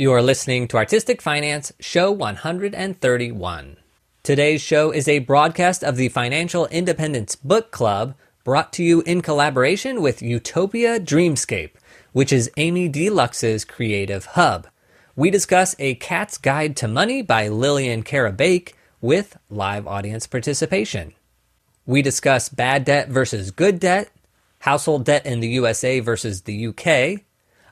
You are listening to Artistic Finance, show 131. Today's show is a broadcast of the Financial Independence Book Club brought to you in collaboration with Utopia Dreamscape, which is Amy Deluxe's creative hub. We discuss A Cat's Guide to Money by Lillian Karabaic with live audience participation. We discuss bad debt versus good debt, household debt in the USA versus the UK,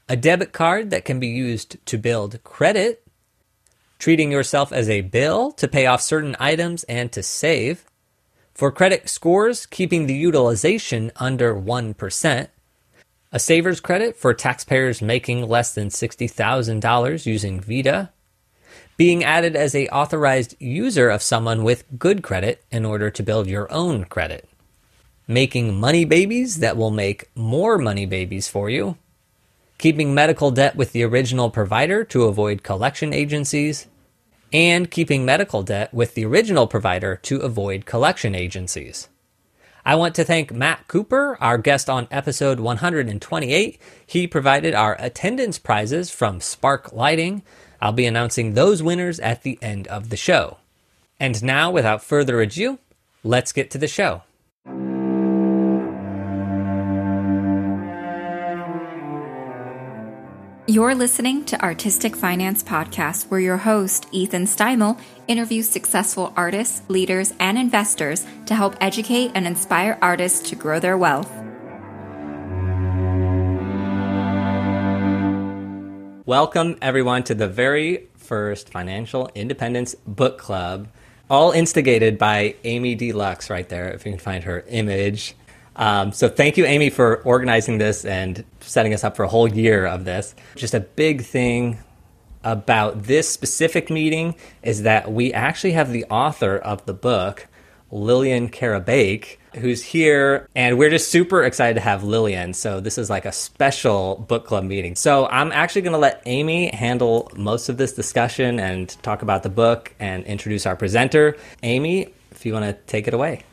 a debit card that can be used to build credit, treating yourself as a bill to pay off certain items and to save, for credit scores, keeping the utilization under 1%, a saver's credit for taxpayers making less than $60,000 using Vita, being added as a authorized user of someone with good credit in order to build your own credit, making money babies that will make more money babies for you, keeping medical debt with the original provider to avoid collection agencies, and keeping medical debt with the original provider to avoid collection agencies. I want to thank Matt Cooper, our guest on episode 128. He provided our attendance prizes from Spark Lighting. I'll be announcing those winners at the end of the show. And now, without further ado, let's get to the show. You're listening to Artistic Finance Podcast, where your host, Ethan Steimel, interviews successful artists, leaders, and investors to help educate and inspire artists to grow their wealth. Welcome, everyone, to the very first Financial Independence Book Club, all instigated by Amy Deluxe, right there, if you can find her image. Um, so thank you, Amy, for organizing this and setting us up for a whole year of this. Just a big thing about this specific meeting is that we actually have the author of the book, Lillian Karabaic, who's here, and we're just super excited to have Lillian. So this is like a special book club meeting. So I'm actually going to let Amy handle most of this discussion and talk about the book and introduce our presenter. Amy, if you want to take it away.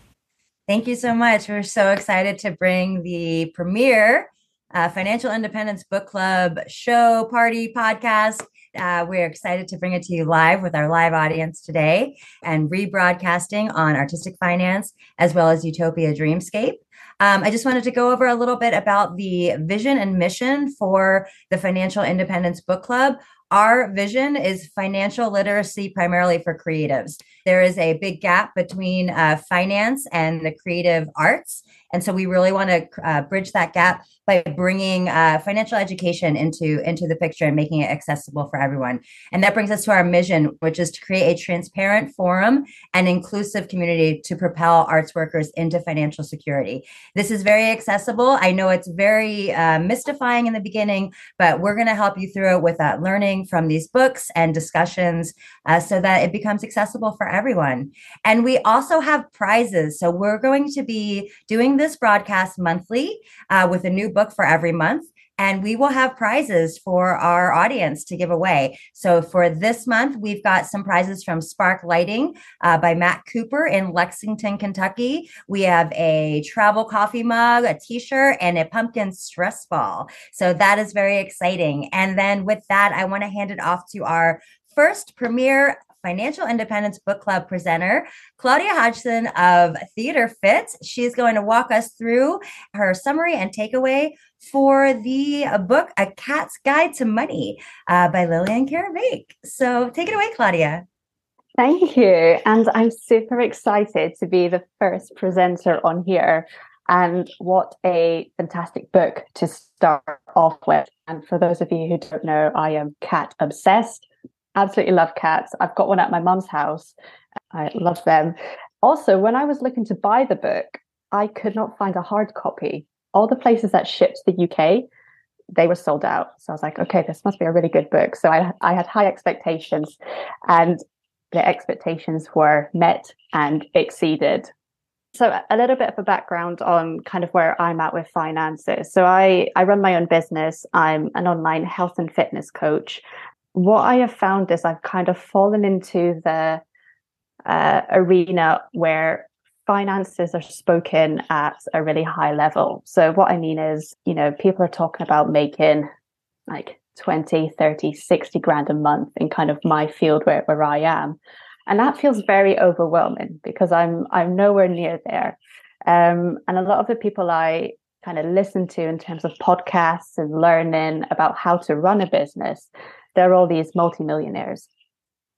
Thank you so much. We're so excited to bring the premiere uh, Financial Independence Book Club show, party, podcast. Uh, we're excited to bring it to you live with our live audience today and rebroadcasting on Artistic Finance as well as Utopia Dreamscape. Um, I just wanted to go over a little bit about the vision and mission for the Financial Independence Book Club. Our vision is financial literacy primarily for creatives. There is a big gap between uh, finance and the creative arts. And so we really want to uh, bridge that gap by bringing uh, financial education into into the picture and making it accessible for everyone. And that brings us to our mission, which is to create a transparent forum and inclusive community to propel arts workers into financial security. This is very accessible. I know it's very uh, mystifying in the beginning, but we're going to help you through it with that learning from these books and discussions uh, so that it becomes accessible for everyone. And we also have prizes. So we're going to be doing this broadcast monthly uh, with a new book for every month. And we will have prizes for our audience to give away. So for this month, we've got some prizes from Spark Lighting uh, by Matt Cooper in Lexington, Kentucky. We have a travel coffee mug, a t shirt, and a pumpkin stress ball. So that is very exciting. And then with that, I want to hand it off to our first premier Financial Independence Book Club presenter, Claudia Hodgson of Theater Fits. She's going to walk us through her summary and takeaway for the book A Cat's Guide to Money uh, by Lillian Karabaic. So take it away, Claudia. Thank you. And I'm super excited to be the first presenter on here. And what a fantastic book to start off with. And for those of you who don't know, I am cat obsessed absolutely love cats. I've got one at my mum's house. I love them. Also, when I was looking to buy the book, I could not find a hard copy. All the places that shipped to the UK, they were sold out. So I was like, okay, this must be a really good book. So I, I had high expectations, and the expectations were met and exceeded. So a little bit of a background on kind of where I'm at with finances. So I, I run my own business. I'm an online health and fitness coach what I have found is I've kind of fallen into the uh, arena where finances are spoken at a really high level. So what I mean is, you know, people are talking about making like 20, 30, 60 grand a month in kind of my field where, where I am. And that feels very overwhelming because I'm I'm nowhere near there. Um, and a lot of the people I kind of listen to in terms of podcasts and learning about how to run a business, they're all these multimillionaires.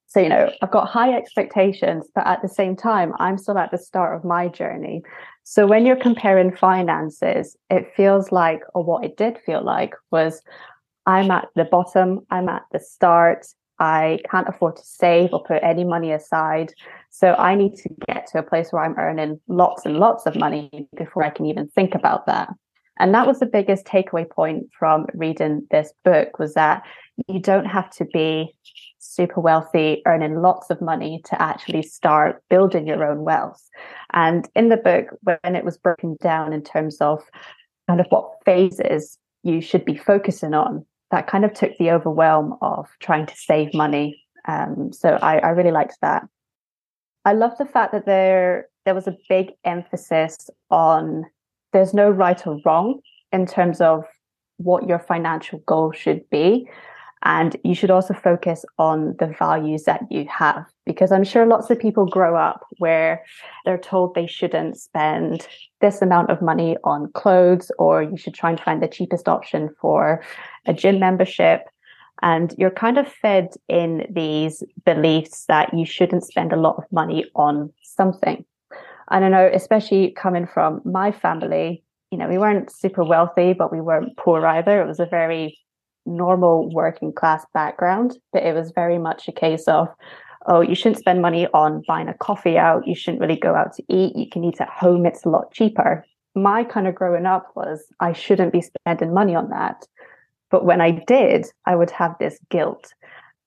So, you know, I've got high expectations, but at the same time, I'm still at the start of my journey. So when you're comparing finances, it feels like, or what it did feel like, was I'm at the bottom, I'm at the start, I can't afford to save or put any money aside. So I need to get to a place where I'm earning lots and lots of money before I can even think about that. And that was the biggest takeaway point from reading this book was that you don't have to be super wealthy, earning lots of money to actually start building your own wealth. And in the book, when it was broken down in terms of kind of what phases you should be focusing on, that kind of took the overwhelm of trying to save money. Um, so I, I really liked that. I love the fact that there there was a big emphasis on there's no right or wrong in terms of what your financial goal should be. And you should also focus on the values that you have, because I'm sure lots of people grow up where they're told they shouldn't spend this amount of money on clothes, or you should try and find the cheapest option for a gym membership. And you're kind of fed in these beliefs that you shouldn't spend a lot of money on something. I don't know, especially coming from my family, you know, we weren't super wealthy, but we weren't poor either. It was a very normal working class background, but it was very much a case of, oh, you shouldn't spend money on buying a coffee out. You shouldn't really go out to eat. You can eat at home. It's a lot cheaper. My kind of growing up was I shouldn't be spending money on that. But when I did, I would have this guilt.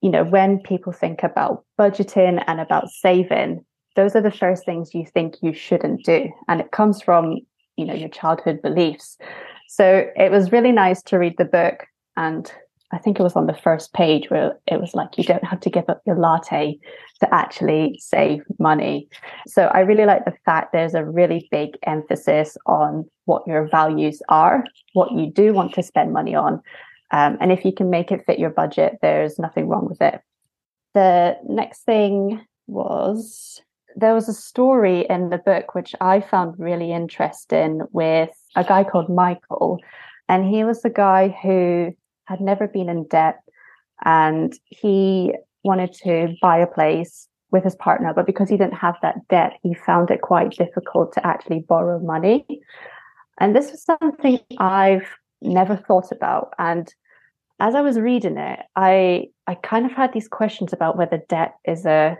You know, when people think about budgeting and about saving, those are the first things you think you shouldn't do. And it comes from, you know, your childhood beliefs. So it was really nice to read the book and I think it was on the first page where it was like you don't have to give up your latte to actually save money. So I really like the fact there's a really big emphasis on what your values are, what you do want to spend money on. Um, and if you can make it fit your budget, there's nothing wrong with it. The next thing was there was a story in the book which I found really interesting with a guy called Michael. And he was the guy who had never been in debt and he wanted to buy a place with his partner, but because he didn't have that debt, he found it quite difficult to actually borrow money. And this was something I've never thought about. And as I was reading it, I I kind of had these questions about whether debt is a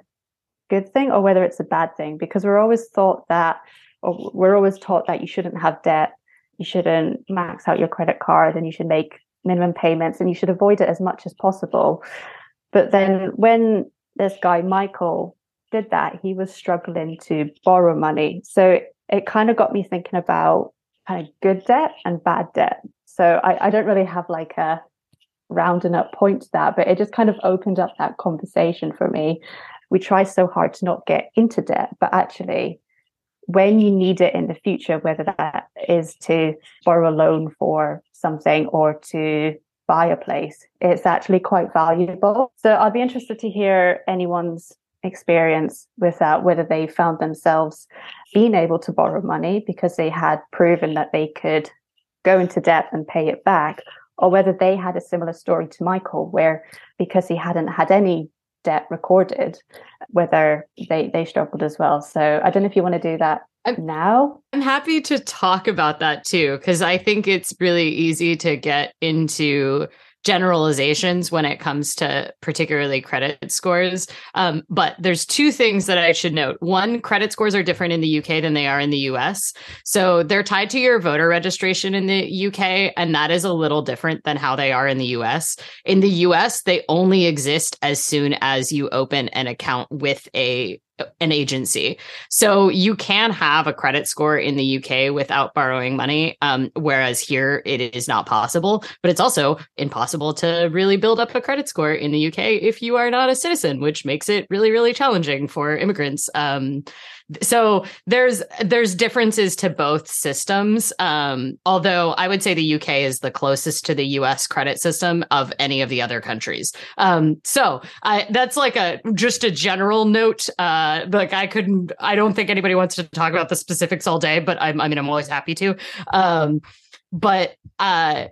good thing or whether it's a bad thing, because we're always thought that, or we're always taught that you shouldn't have debt, you shouldn't max out your credit card, and you should make minimum payments and you should avoid it as much as possible. But then when this guy, Michael, did that, he was struggling to borrow money. So it kind of got me thinking about kind of good debt and bad debt. So I, I don't really have like a rounding up point to that, but it just kind of opened up that conversation for me. We try so hard to not get into debt, but actually when you need it in the future, whether that is to borrow a loan for something or to buy a place, it's actually quite valuable. So I'll be interested to hear anyone's experience with that, whether they found themselves being able to borrow money because they had proven that they could go into debt and pay it back, or whether they had a similar story to Michael, where because he hadn't had any debt recorded, whether they they struggled as well. So I don't know if you want to do that I'm, now. I'm happy to talk about that too, because I think it's really easy to get into generalizations when it comes to particularly credit scores. Um, but there's two things that I should note. One, credit scores are different in the UK than they are in the US. So they're tied to your voter registration in the UK, and that is a little different than how they are in the US. In the US, they only exist as soon as you open an account with a an agency. So you can have a credit score in the UK without borrowing money, um, whereas here it is not possible. But it's also impossible to really build up a credit score in the UK if you are not a citizen, which makes it really, really challenging for immigrants. Um, so there's there's differences to both systems. Um, although i would say the uk is the closest to the us credit system of any of the other countries. Um, so I, that's like a just a general note. Uh, like i couldn't i don't think anybody wants to talk about the specifics all day but I'm, i mean i'm always happy to. Um, but uh,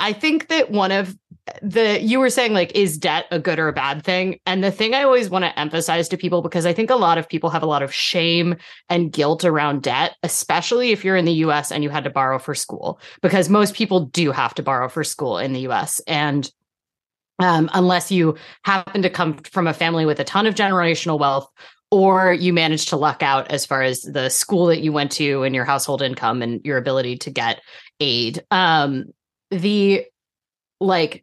I think that one of the you were saying like is debt a good or a bad thing? And the thing i always want to emphasize to people because i think a lot of people have a lot of shame and guilt around debt especially if you're in the us and you had to borrow for school because most people do have to borrow for school in the us and um, unless you happen to come from a family with a ton of generational wealth or you manage to luck out as far as the school that you went to and your household income and your ability to get aid. Um, the like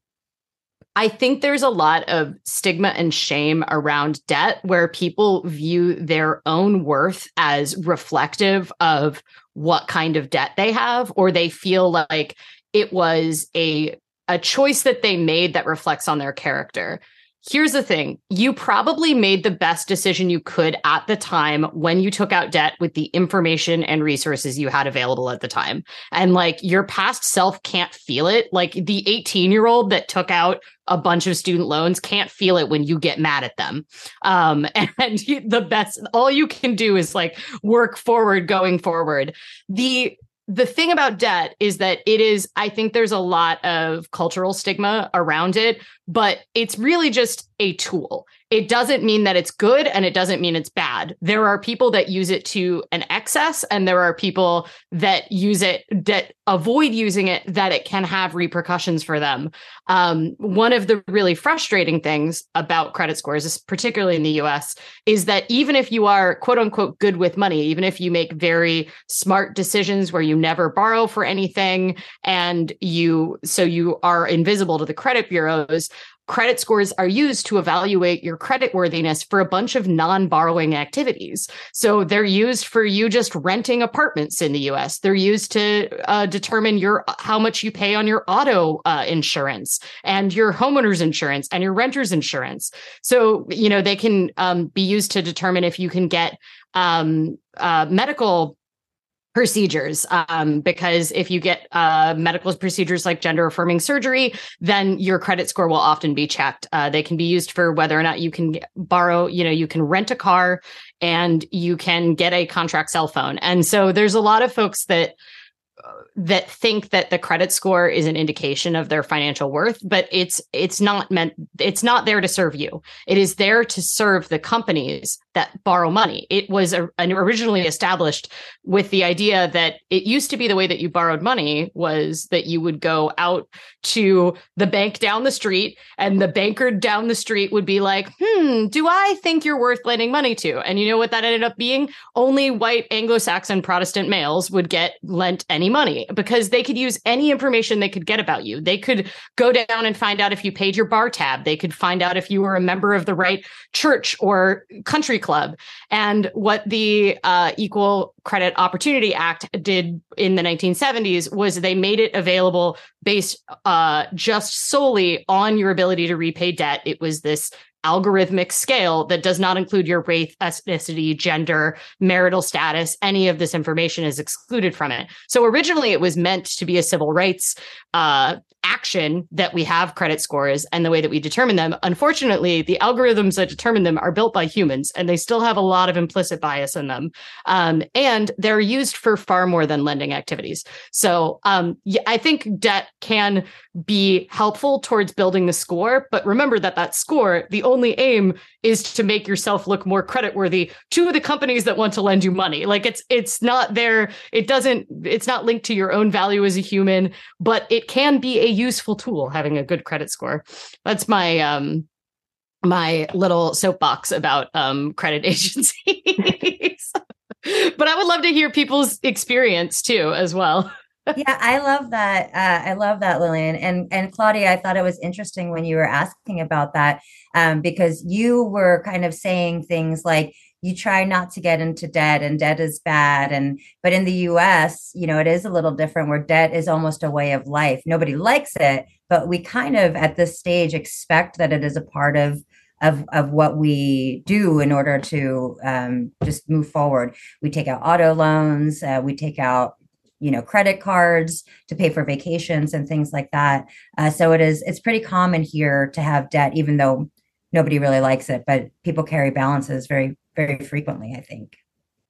I think there's a lot of stigma and shame around debt where people view their own worth as reflective of what kind of debt they have, or they feel like it was a a choice that they made that reflects on their character. Here's the thing you probably made the best decision you could at the time when you took out debt with the information and resources you had available at the time. And like your past self can't feel it. Like the 18 year old that took out a bunch of student loans can't feel it when you get mad at them. Um, and the best, all you can do is like work forward going forward. The the thing about debt is that it is, I think there's a lot of cultural stigma around it, but it's really just a tool. It doesn't mean that it's good and it doesn't mean it's bad. There are people that use it to an excess, and there are people that use it that avoid using it that it can have repercussions for them. Um, one of the really frustrating things about credit scores, particularly in the US, is that even if you are quote unquote good with money, even if you make very smart decisions where you never borrow for anything and you so you are invisible to the credit bureaus, credit scores are used to evaluate your credit worthiness for a bunch of non-borrowing activities. So they're used for you just renting apartments in the US. They're used to uh, determine your how much you pay on your auto uh, insurance and your homeowner's insurance and your renter's insurance. So you know they can um, be used to determine if you can get um, uh, medical procedures um, because if you get uh, medical procedures like gender affirming surgery then your credit score will often be checked. Uh, they can be used for whether or not you can borrow you know you can rent a car and you can get a contract cell phone. And so there's a lot of folks that that think that the credit score is an indication of their financial worth but it's it's not meant it's not there to serve you. It is there to serve the companies that borrow money. It was a, originally established with the idea that it used to be the way that you borrowed money was that you would go out to the bank down the street and the banker down the street would be like hmm do i think you're worth lending money to? And you know what that ended up being? Only white anglo-saxon protestant males would get lent any money because they could use any information they could get about you. They could go down and find out if you paid your bar tab. They could find out if you were a member of the right church or country club. And what the uh, Equal Credit Opportunity Act did in the 1970s was they made it available based uh, just solely on your ability to repay debt. It was this algorithmic scale that does not include your race, ethnicity, gender, marital status. Any of this information is excluded from it. So originally it was meant to be a civil rights uh, action that we have credit scores and the way that we determine them. Unfortunately, the algorithms that determine them are built by humans and they still have a lot of implicit bias in them. Um, and they're used for far more than lending activities. So um, I think debt can be helpful towards building the score. But remember that that score, the only aim is to make yourself look more creditworthy to the companies that want to lend you money. Like it's it's not there. It doesn't. It's not linked to your own value as a human, but it can be a useful tool having a good credit score. That's my um my little soapbox about um credit agencies. but I would love to hear people's experience too as well yeah, I love that. Uh, I love that, Lillian. And and Claudia, I thought it was interesting when you were asking about that, um, because you were kind of saying things like you try not to get into debt and debt is bad and but in the US you know it is a little different where debt is almost a way of life nobody likes it but we kind of at this stage expect that it is a part of of of what we do in order to um, just move forward we take out auto loans uh, we take out you know credit cards to pay for vacations and things like that uh, so it is it's pretty common here to have debt even though nobody really likes it but people carry balances very very frequently i think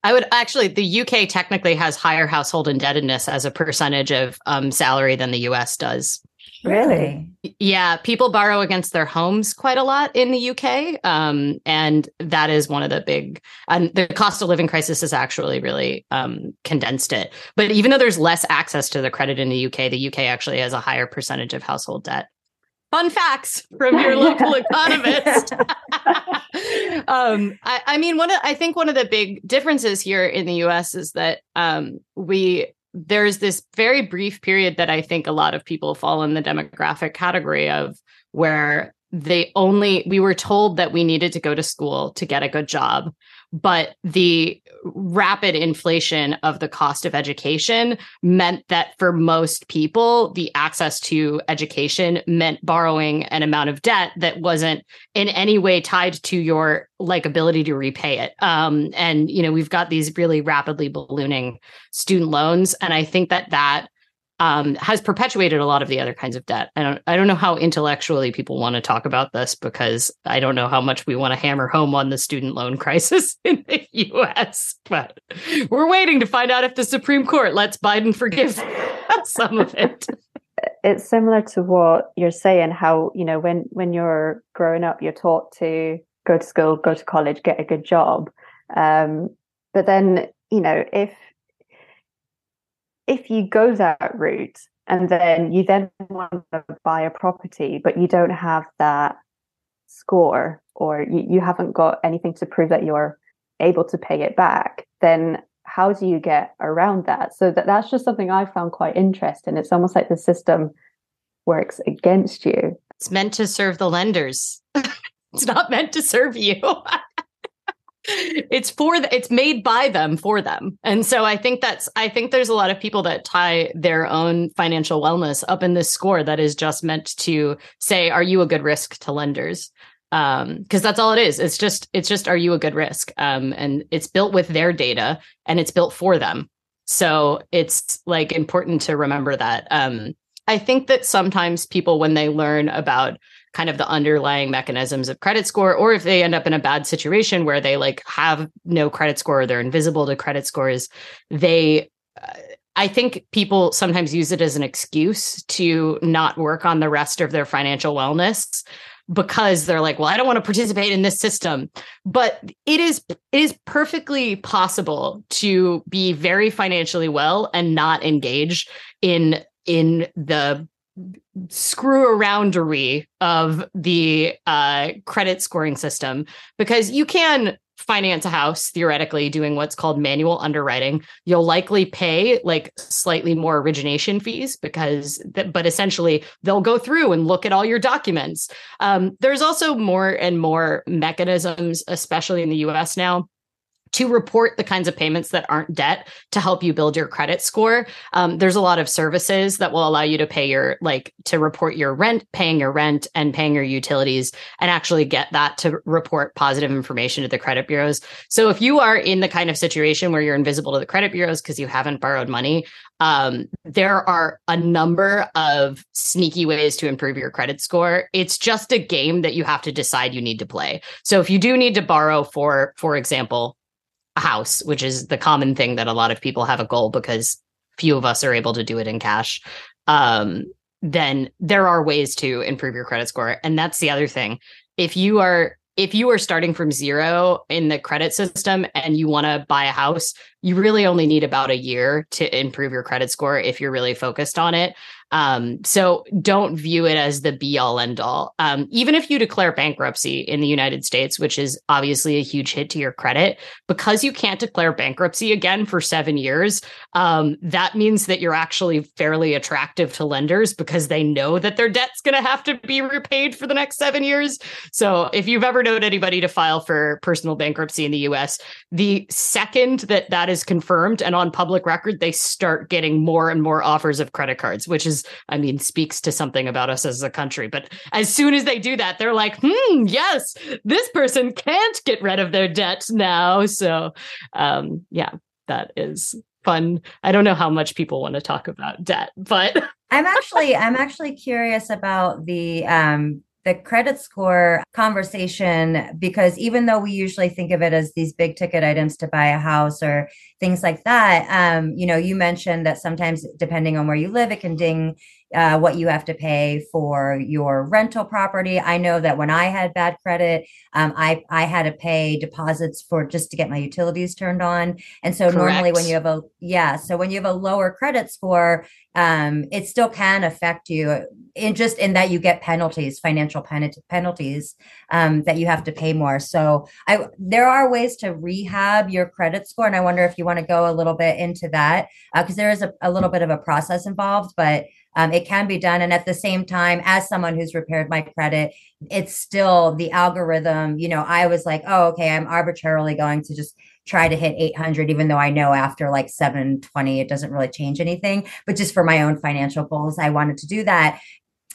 I would actually, the UK technically has higher household indebtedness as a percentage of um, salary than the US does. Really? Yeah, people borrow against their homes quite a lot in the UK. Um, and that is one of the big, and the cost of living crisis has actually really um, condensed it. But even though there's less access to the credit in the UK, the UK actually has a higher percentage of household debt. Fun facts from your local economist. um, I, I, mean, one of, I think one of the big differences here in the US is that um, we there's this very brief period that I think a lot of people fall in the demographic category of where they only we were told that we needed to go to school to get a good job but the rapid inflation of the cost of education meant that for most people the access to education meant borrowing an amount of debt that wasn't in any way tied to your like ability to repay it. Um, and you know we've got these really rapidly ballooning student loans and i think that that um, has perpetuated a lot of the other kinds of debt. I don't I don't know how intellectually people want to talk about this because I don't know how much we want to hammer home on the student loan crisis in the US. But we're waiting to find out if the Supreme Court lets Biden forgive some of it. It's similar to what you're saying, how, you know, when when you're growing up, you're taught to go to school, go to college, get a good job. Um, but then, you know, if if you go that route and then you then want to buy a property, but you don't have that score or you, you haven't got anything to prove that you're able to pay it back, then how do you get around that? So that, that's just something I found quite interesting. It's almost like the system works against you. It's meant to serve the lenders. it's not meant to serve you. it's for the, it's made by them for them. And so i think that's i think there's a lot of people that tie their own financial wellness up in this score that is just meant to say are you a good risk to lenders? Um because that's all it is. It's just it's just are you a good risk? Um and it's built with their data and it's built for them. So it's like important to remember that. Um i think that sometimes people when they learn about kind of the underlying mechanisms of credit score or if they end up in a bad situation where they like have no credit score or they're invisible to credit scores they uh, I think people sometimes use it as an excuse to not work on the rest of their financial wellness because they're like, well, I don't want to participate in this system. But it is it is perfectly possible to be very financially well and not engage in in the screw aroundery of the uh, credit scoring system because you can finance a house theoretically doing what's called manual underwriting. You'll likely pay like slightly more origination fees because th- but essentially they'll go through and look at all your documents. Um, there's also more and more mechanisms especially in the us now to report the kinds of payments that aren't debt to help you build your credit score. Um, there's a lot of services that will allow you to pay your, like, to report your rent, paying your rent and paying your utilities, and actually get that to report positive information to the credit bureaus. So if you are in the kind of situation where you're invisible to the credit bureaus because you haven't borrowed money, um, there are a number of sneaky ways to improve your credit score. It's just a game that you have to decide you need to play. So if you do need to borrow for, for example, a house, which is the common thing that a lot of people have a goal because few of us are able to do it in cash. Um, then there are ways to improve your credit score. And that's the other thing. If you are if you are starting from zero in the credit system and you want to buy a house, you really only need about a year to improve your credit score if you're really focused on it. Um, so don't view it as the be all end all. Um, even if you declare bankruptcy in the United States, which is obviously a huge hit to your credit, because you can't declare bankruptcy again for seven years, um, that means that you're actually fairly attractive to lenders because they know that their debt's going to have to be repaid for the next seven years. So if you've ever known anybody to file for personal bankruptcy in the US, the second that that is confirmed and on public record, they start getting more and more offers of credit cards, which is, I mean, speaks to something about us as a country. But as soon as they do that, they're like, hmm, yes, this person can't get rid of their debt now. So, um, yeah, that is fun. I don't know how much people want to talk about debt, but I'm actually I'm actually curious about the um the credit score conversation because even though we usually think of it as these big ticket items to buy a house or things like that um, you know you mentioned that sometimes depending on where you live it can ding uh, what you have to pay for your rental property. I know that when I had bad credit, um, I I had to pay deposits for just to get my utilities turned on. And so Correct. normally when you have a yeah, so when you have a lower credit score, um, it still can affect you in just in that you get penalties, financial pen- penalties um, that you have to pay more. So I there are ways to rehab your credit score, and I wonder if you want to go a little bit into that because uh, there is a, a little bit of a process involved, but um, it can be done. And at the same time, as someone who's repaired my credit, it's still the algorithm. You know, I was like, oh, okay, I'm arbitrarily going to just try to hit 800, even though I know after like 720, it doesn't really change anything. But just for my own financial goals, I wanted to do that.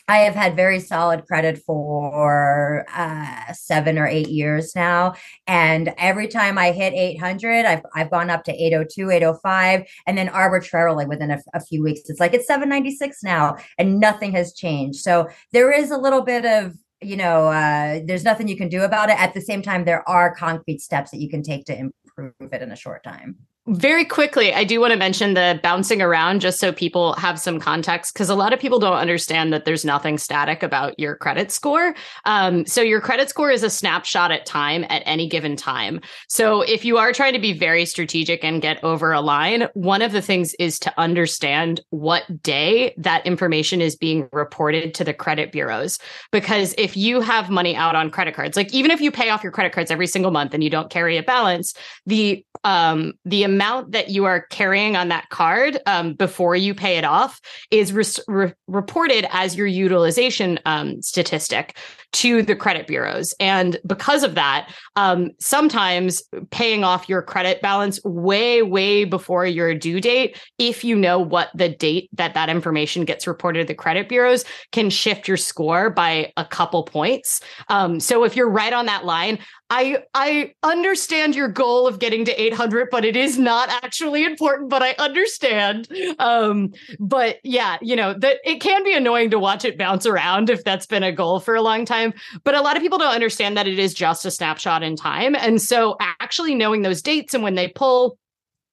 I have had very solid credit for uh, seven or eight years now. And every time I hit 800, I've, I've gone up to 802, 805. And then arbitrarily within a, a few weeks, it's like it's 796 now and nothing has changed. So there is a little bit of you know, uh, there's nothing you can do about it. At the same time, there are concrete steps that you can take to improve it in a short time. Very quickly, I do want to mention the bouncing around just so people have some context because a lot of people don't understand that there's nothing static about your credit score. Um, so, your credit score is a snapshot at time at any given time. So, if you are trying to be very strategic and get over a line, one of the things is to understand what day that information is being reported to the credit bureaus. Because if you have money out on credit cards, like even if you pay off your credit cards every single month and you don't carry a balance, the um, the amount that you are carrying on that card um, before you pay it off is re- re- reported as your utilization um, statistic to the credit bureaus. And because of that, um, sometimes paying off your credit balance way, way before your due date, if you know what the date that that information gets reported to the credit bureaus, can shift your score by a couple points. Um, so if you're right on that line, I I understand your goal of getting to 800, but it is not actually important. But I understand. Um, but yeah, you know that it can be annoying to watch it bounce around if that's been a goal for a long time. But a lot of people don't understand that it is just a snapshot in time, and so actually knowing those dates and when they pull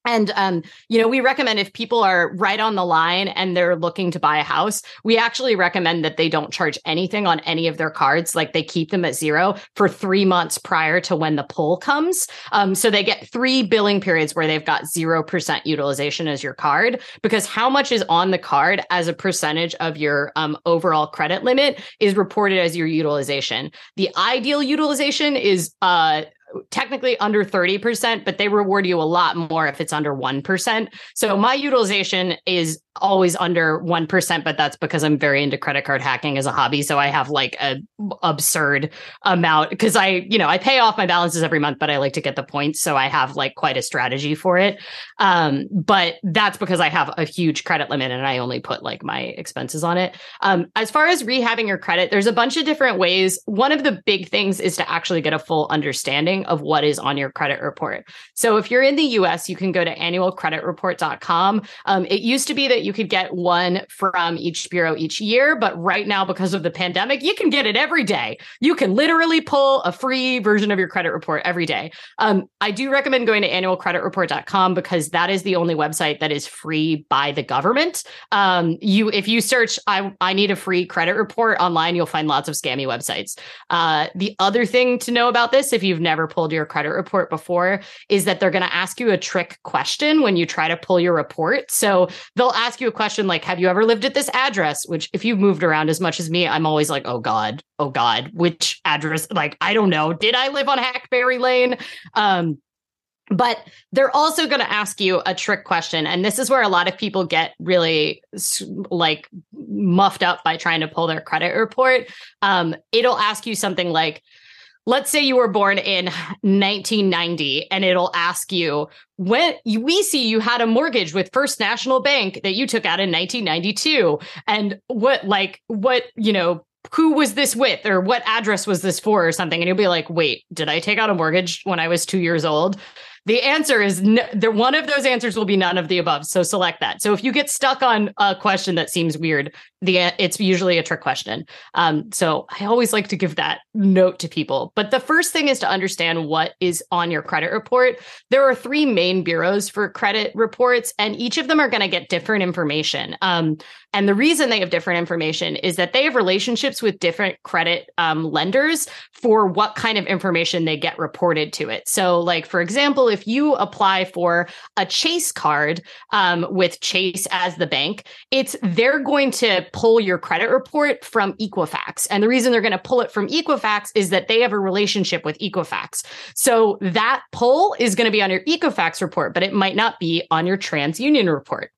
and um, you know, we recommend if people are right on the line and they're looking to buy a house, we actually recommend that they don't charge anything on any of their cards. Like they keep them at zero for three months prior to when the pull comes. Um, so they get three billing periods where they've got zero percent utilization as your card, because how much is on the card as a percentage of your um, overall credit limit is reported as your utilization. The ideal utilization is uh technically under 30%, but they reward you a lot more if it's under 1%. So my utilization is always under 1%, but that's because I'm very into credit card hacking as a hobby. So I have like a absurd amount because I, you know, I pay off my balances every month, but I like to get the points. So I have like quite a strategy for it. Um, but that's because I have a huge credit limit and I only put like my expenses on it. Um, as far as rehabbing your credit, there's a bunch of different ways. One of the big things is to actually get a full understanding of what is on your credit report. So if you're in the US, you can go to annualcreditreport.com. Um, it used to be that you could get one from each bureau each year, but right now, because of the pandemic, you can get it every day. You can literally pull a free version of your credit report every day. Um, I do recommend going to annualcreditreport.com because that is the only website that is free by the government. Um, you, if you search, I, I need a free credit report online, you'll find lots of scammy websites. Uh, the other thing to know about this, if you've never pulled your credit report before, is that they're going to ask you a trick question when you try to pull your report. So they'll ask ask you a question like, Have you ever lived at this address? Which, if you've moved around as much as me, I'm always like, Oh God, oh God, which address? Like, I don't know. Did I live on Hackberry Lane? Um, but they're also going to ask you a trick question. And this is where a lot of people get really like muffed up by trying to pull their credit report. Um, it'll ask you something like, let's say you were born in 1990 and it'll ask you when we see you had a mortgage with first national bank that you took out in 1992 and what like what you know who was this with or what address was this for or something? And you'll be like wait did i take out a mortgage when i was two years old the answer is there. One of those answers will be none of the above. So select that. So if you get stuck on a question that seems weird, the it's usually a trick question. Um, so I always like to give that note to people. But the first thing is to understand what is on your credit report. There are three main bureaus for credit reports, and each of them are going to get different information. Um, and the reason they have different information is that they have relationships with different credit um, lenders for what kind of information they get reported to it. So, like for example, if you apply for a Chase card um, with Chase as the bank, it's they're going to pull your credit report from Equifax. And the reason they're going to pull it from Equifax is that they have a relationship with Equifax. So that pull is going to be on your Equifax report, but it might not be on your TransUnion report.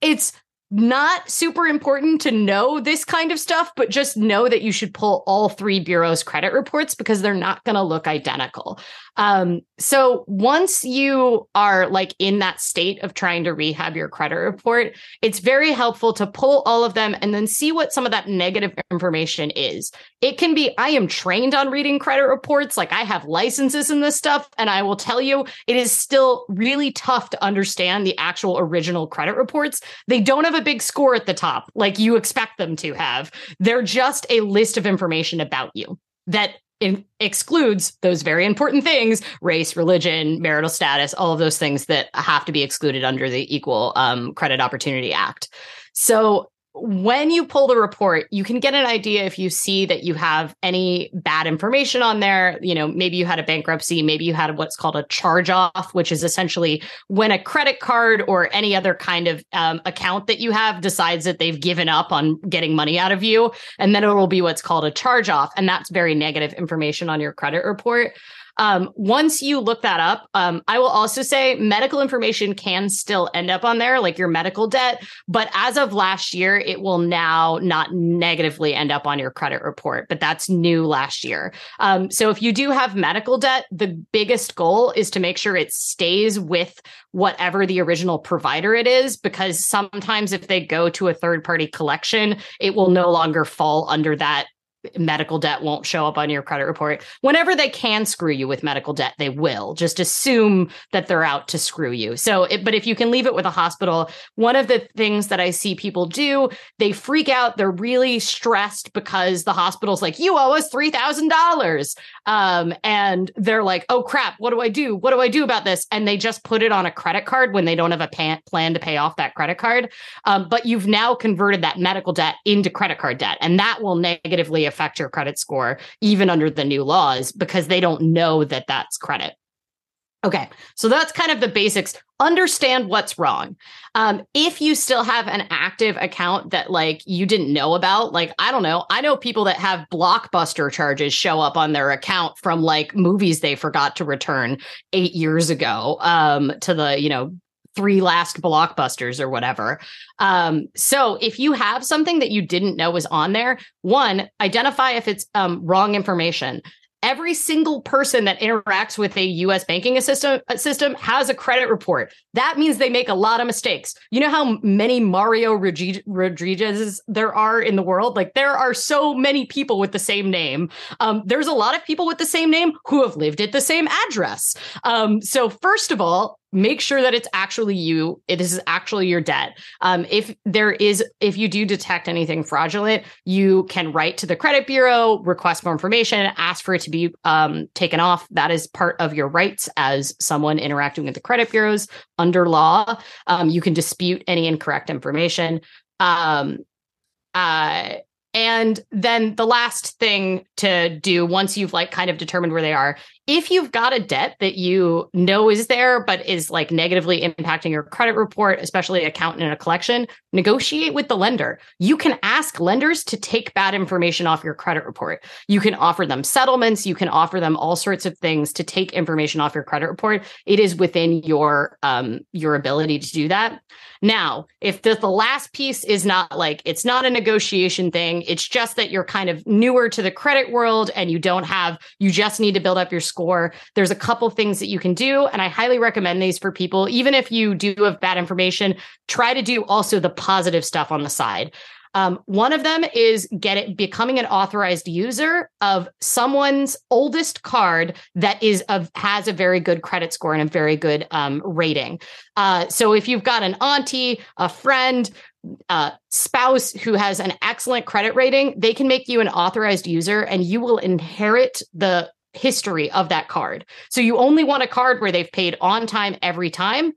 It's not super important to know this kind of stuff, but just know that you should pull all three bureaus' credit reports because they're not going to look identical. Um, so once you are like in that state of trying to rehab your credit report, it's very helpful to pull all of them and then see what some of that negative information is. It can be, I am trained on reading credit reports, like I have licenses in this stuff, and I will tell you, it is still really tough to understand the actual original credit reports. They don't have a big score at the top like you expect them to have. They're just a list of information about you that in, excludes those very important things race religion marital status all of those things that have to be excluded under the equal um, credit opportunity act so when you pull the report, you can get an idea if you see that you have any bad information on there. You know, maybe you had a bankruptcy, maybe you had what's called a charge off, which is essentially when a credit card or any other kind of um, account that you have decides that they've given up on getting money out of you. And then it will be what's called a charge off. And that's very negative information on your credit report. Um, once you look that up, um, I will also say medical information can still end up on there, like your medical debt. But as of last year, it will now not negatively end up on your credit report. But that's new last year. Um, so if you do have medical debt, the biggest goal is to make sure it stays with whatever the original provider it is, because sometimes if they go to a third party collection, it will no longer fall under that medical debt won't show up on your credit report. Whenever they can screw you with medical debt, they will. Just assume that they're out to screw you. So, it, but if you can leave it with a hospital, one of the things that I see people do, they freak out. They're really stressed because the hospital's like, you owe us $3,000. Um, and they're like, oh crap, what do I do? What do I do about this? And they just put it on a credit card when they don't have a pan- plan to pay off that credit card. Um, but you've now converted that medical debt into credit card debt, and that will negatively affect your credit score, even under the new laws, because they don't know that that's credit. Okay, so that's kind of the basics. Understand what's wrong. Um, if you still have an active account that like you didn't know about, like I don't know, I know people that have blockbuster charges show up on their account from like movies they forgot to return eight years ago um, to the you know three last blockbusters or whatever. Um, so if you have something that you didn't know was on there, one, identify if it's um, wrong information every single person that interacts with a US banking system, system has a credit report. That means they make a lot of mistakes. You know how many Mario Rodriguez's there are in the world? Like there are so many people with the same name. Um, there's a lot of people with the same name who have lived at the same address. Um, so first of all, make sure that it's actually you. It is actually your debt. Um, if there is if you do detect anything fraudulent you can write to the credit bureau request more information ask for it to be um, taken off. That is part of your rights as someone interacting with the credit bureaus under law. Um, you can dispute any incorrect information. Um, uh, and then the last thing to do once you've like kind of determined where they are, if you've got a debt that you know is there, but is like negatively impacting your credit report, especially account in a collection, negotiate with the lender. You can ask lenders to take bad information off your credit report. You can offer them settlements. You can offer them all sorts of things to take information off your credit report. It is within your um, your ability to do that. Now, if the, the last piece is not like it's not a negotiation thing, it's just that you're kind of newer to the credit world and you don't have, you just need to build up your score. There's a couple things that you can do. And I highly recommend these for people. Even if you do have bad information, try to do also the positive stuff on the side. Um, one of them is get it becoming an authorized user of someone's oldest card that is of has a very good credit score and a very good um, rating. Uh, so if you've got an auntie, a friend, uh, spouse who has an excellent credit rating, they can make you an authorized user, and you will inherit the history of that card. So you only want a card where they've paid on time every time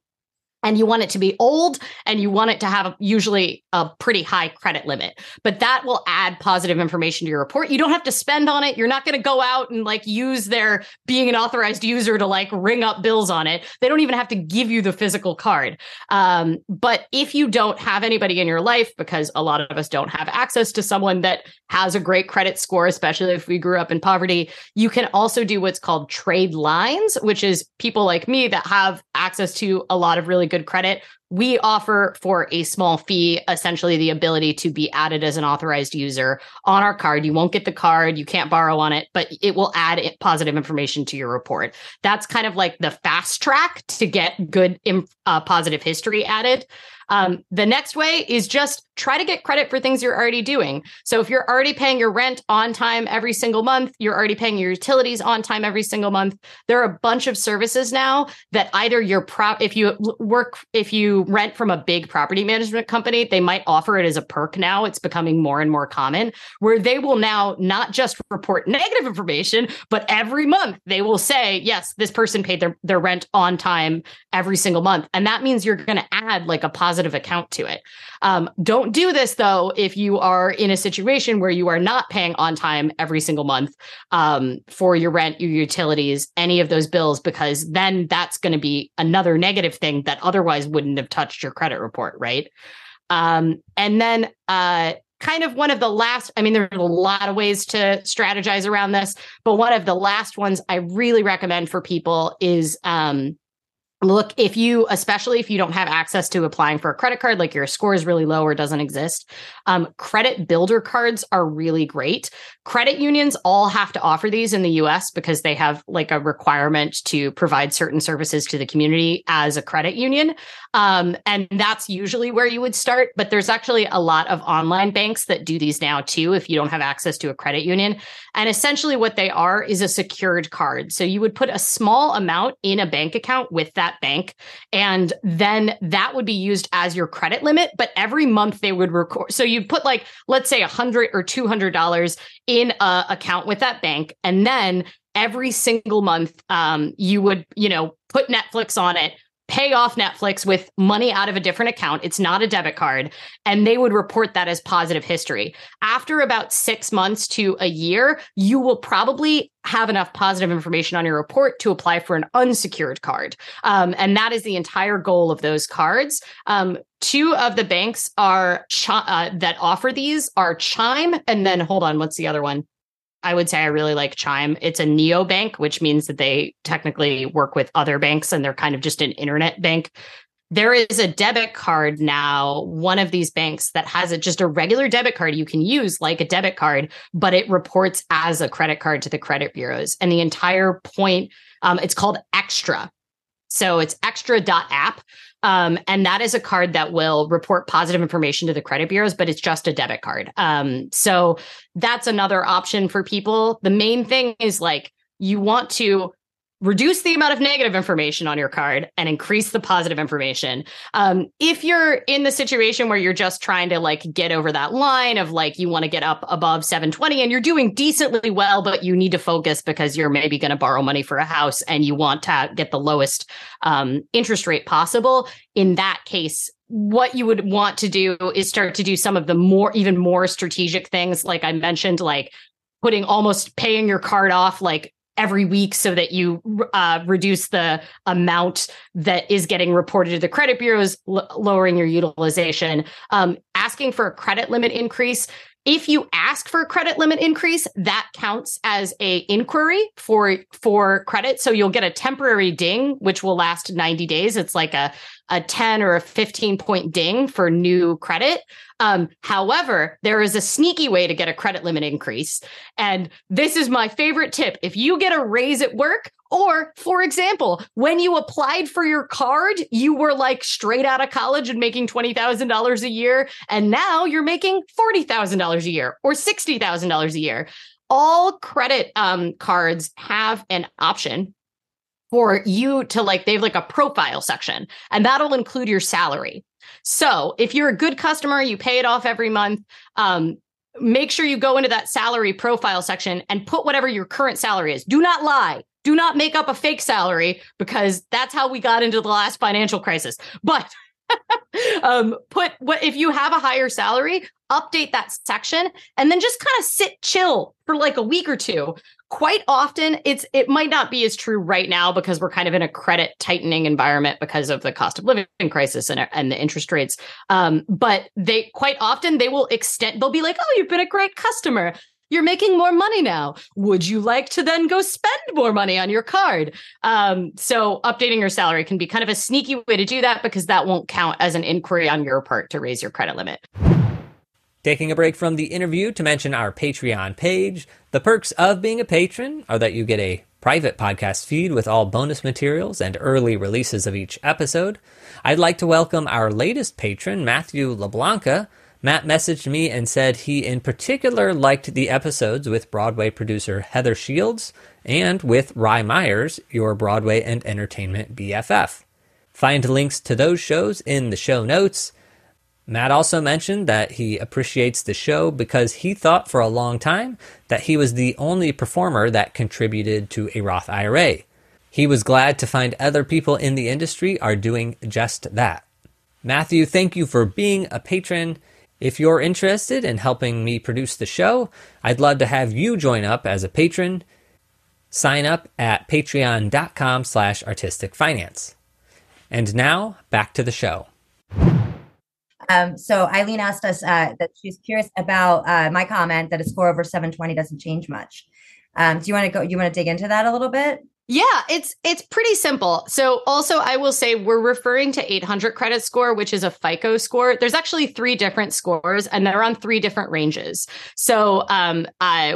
and you want it to be old and you want it to have usually a pretty high credit limit. But that will add positive information to your report. You don't have to spend on it. You're not going to go out and like use their being an authorized user to like ring up bills on it. They don't even have to give you the physical card. Um, but if you don't have anybody in your life because a lot of us don't have access to someone that has a great credit score especially if we grew up in poverty you can also do what's called trade lines which is people like me that have access to a lot of really good credit, we offer for a small fee essentially the ability to be added as an authorized user on our card. You won't get the card, you can't borrow on it, but it will add positive information to your report. That's kind of like the fast track to get good uh, positive history added. Um, the next way is just try to get credit for things you're already doing. So if you're already paying your rent on time every single month, you're already paying your utilities on time every single month. There are a bunch of services now that either you're pro if you work if you rent from a big property management company, they might offer it as a perk now. It's becoming more and more common where they will now not just report negative information, but every month they will say, yes, this person paid their, their rent on time every single month. And that means you're going to add like a positive account to it. Um, don't do this though if you are in a situation where you are not paying on time every single month um, for your rent, your utilities, any of those bills, because then that's going to be another negative thing that otherwise wouldn't have touched your credit report, right? Um, and then uh, kind of one of the last i mean there's a lot of ways to strategize around this but one of the last ones i really recommend for people is um, look if you especially if you don't have access to applying for a credit card like your score is really low or doesn't exist um, credit builder cards are really great. Credit unions all have to offer these in the us because they have like a requirement to provide certain services to the community as a credit union. Um, and that's usually where you would start but there's actually a lot of online banks that do these now too if you don't have access to a credit union. And essentially what they are is a secured card. So you would put a small amount in a bank account with that that bank. And then that would be used as your credit limit. But every month they would record. So you'd put like, let's say a hundred or two hundred dollars in a account with that bank. And then every single month um, you would, you know, put Netflix on it pay off Netflix with money out of a different account. It's not a debit card. And they would report that as positive history. After about six months to a year, you will probably have enough positive information on your report to apply for an unsecured card. Um, and that is the entire goal of those cards. Um, two of the banks are uh, that offer these are Chime. And then hold on, what's the other one? I would say I really like Chime. It's a neo bank, which means that they technically work with other banks and they're kind of just an internet bank. There is a debit card now, one of these banks that has a, just a regular debit card you can use like a debit card, but it reports as a credit card to the credit bureaus. And the entire point, um, it's called Extra. So it's extra.app. Um, and that is a card that will report positive information to the credit bureaus, but it's just a debit card. Um, so that's another option for people. The main thing is like you want to reduce the amount of negative information on your card and increase the positive information. Um, if you're in the situation where you're just trying to like get over that line of like you want to get up above 720 and you're doing decently well, but you need to focus because you're maybe going to borrow money for a house and you want to get the lowest um, interest rate possible. In that case, what you would want to do is start to do some of the more, even more strategic things, like I mentioned, like putting almost paying your card off like every week so that you uh, reduce the amount that is getting reported to the credit bureaus, l- lowering your utilization, um, asking for a credit limit increase. If you ask for a credit limit increase, that counts as a inquiry for for credit. So you'll get a temporary ding, which will last 90 days. It's like a a 10 or a 15 point ding for new credit. Um, however, there is a sneaky way to get a credit limit increase. And this is my favorite tip. If you get a raise at work, or for example, when you applied for your card, you were like straight out of college and making $20,000 a year. And now you're making $40,000 a year or $60,000 a year. All credit um, cards have an option for you to like, they have like a profile section, and that'll include your salary. So if you're a good customer, you pay it off every month. Um, make sure you go into that salary profile section and put whatever your current salary is. Do not lie. Do not make up a fake salary because that's how we got into the last financial crisis. But um, put what if you have a higher salary, update that section and then just kind of sit chill for like a week or two. Quite often it's it might not be as true right now because we're kind of in a credit tightening environment because of the cost of living crisis and, and the interest rates. Um, but they quite often they will extend they'll be like oh you've been a great customer you're making more money now would you like to then go spend more money on your card um, so updating your salary can be kind of a sneaky way to do that because that won't count as an inquiry on your part to raise your credit limit Taking a break from the interview to mention our Patreon page. The perks of being a patron are that you get a private podcast feed with all bonus materials and early releases of each episode. I'd like to welcome our latest patron, Matthew LeBlanca. Matt messaged me and said he in particular liked the episodes with Broadway producer Heather Shields and with Rye Myers, your Broadway and entertainment BFF. Find links to those shows in the show notes. Matt also mentioned that he appreciates the show because he thought for a long time that he was the only performer that contributed to a Roth IRA. He was glad to find other people in the industry are doing just that. Matthew, thank you for being a patron. If you're interested in helping me produce the show, I'd love to have you join up as a patron. Sign up at patreon.com slash artistic finance. And now back to the show. Um, so Eileen asked us uh, that she's curious about uh, my comment that a score over 720 doesn't change much. Um, do you want to go? You want to dig into that a little bit? Yeah, it's it's pretty simple. So also I will say we're referring to 800 credit score which is a FICO score. There's actually three different scores and they're on three different ranges. So um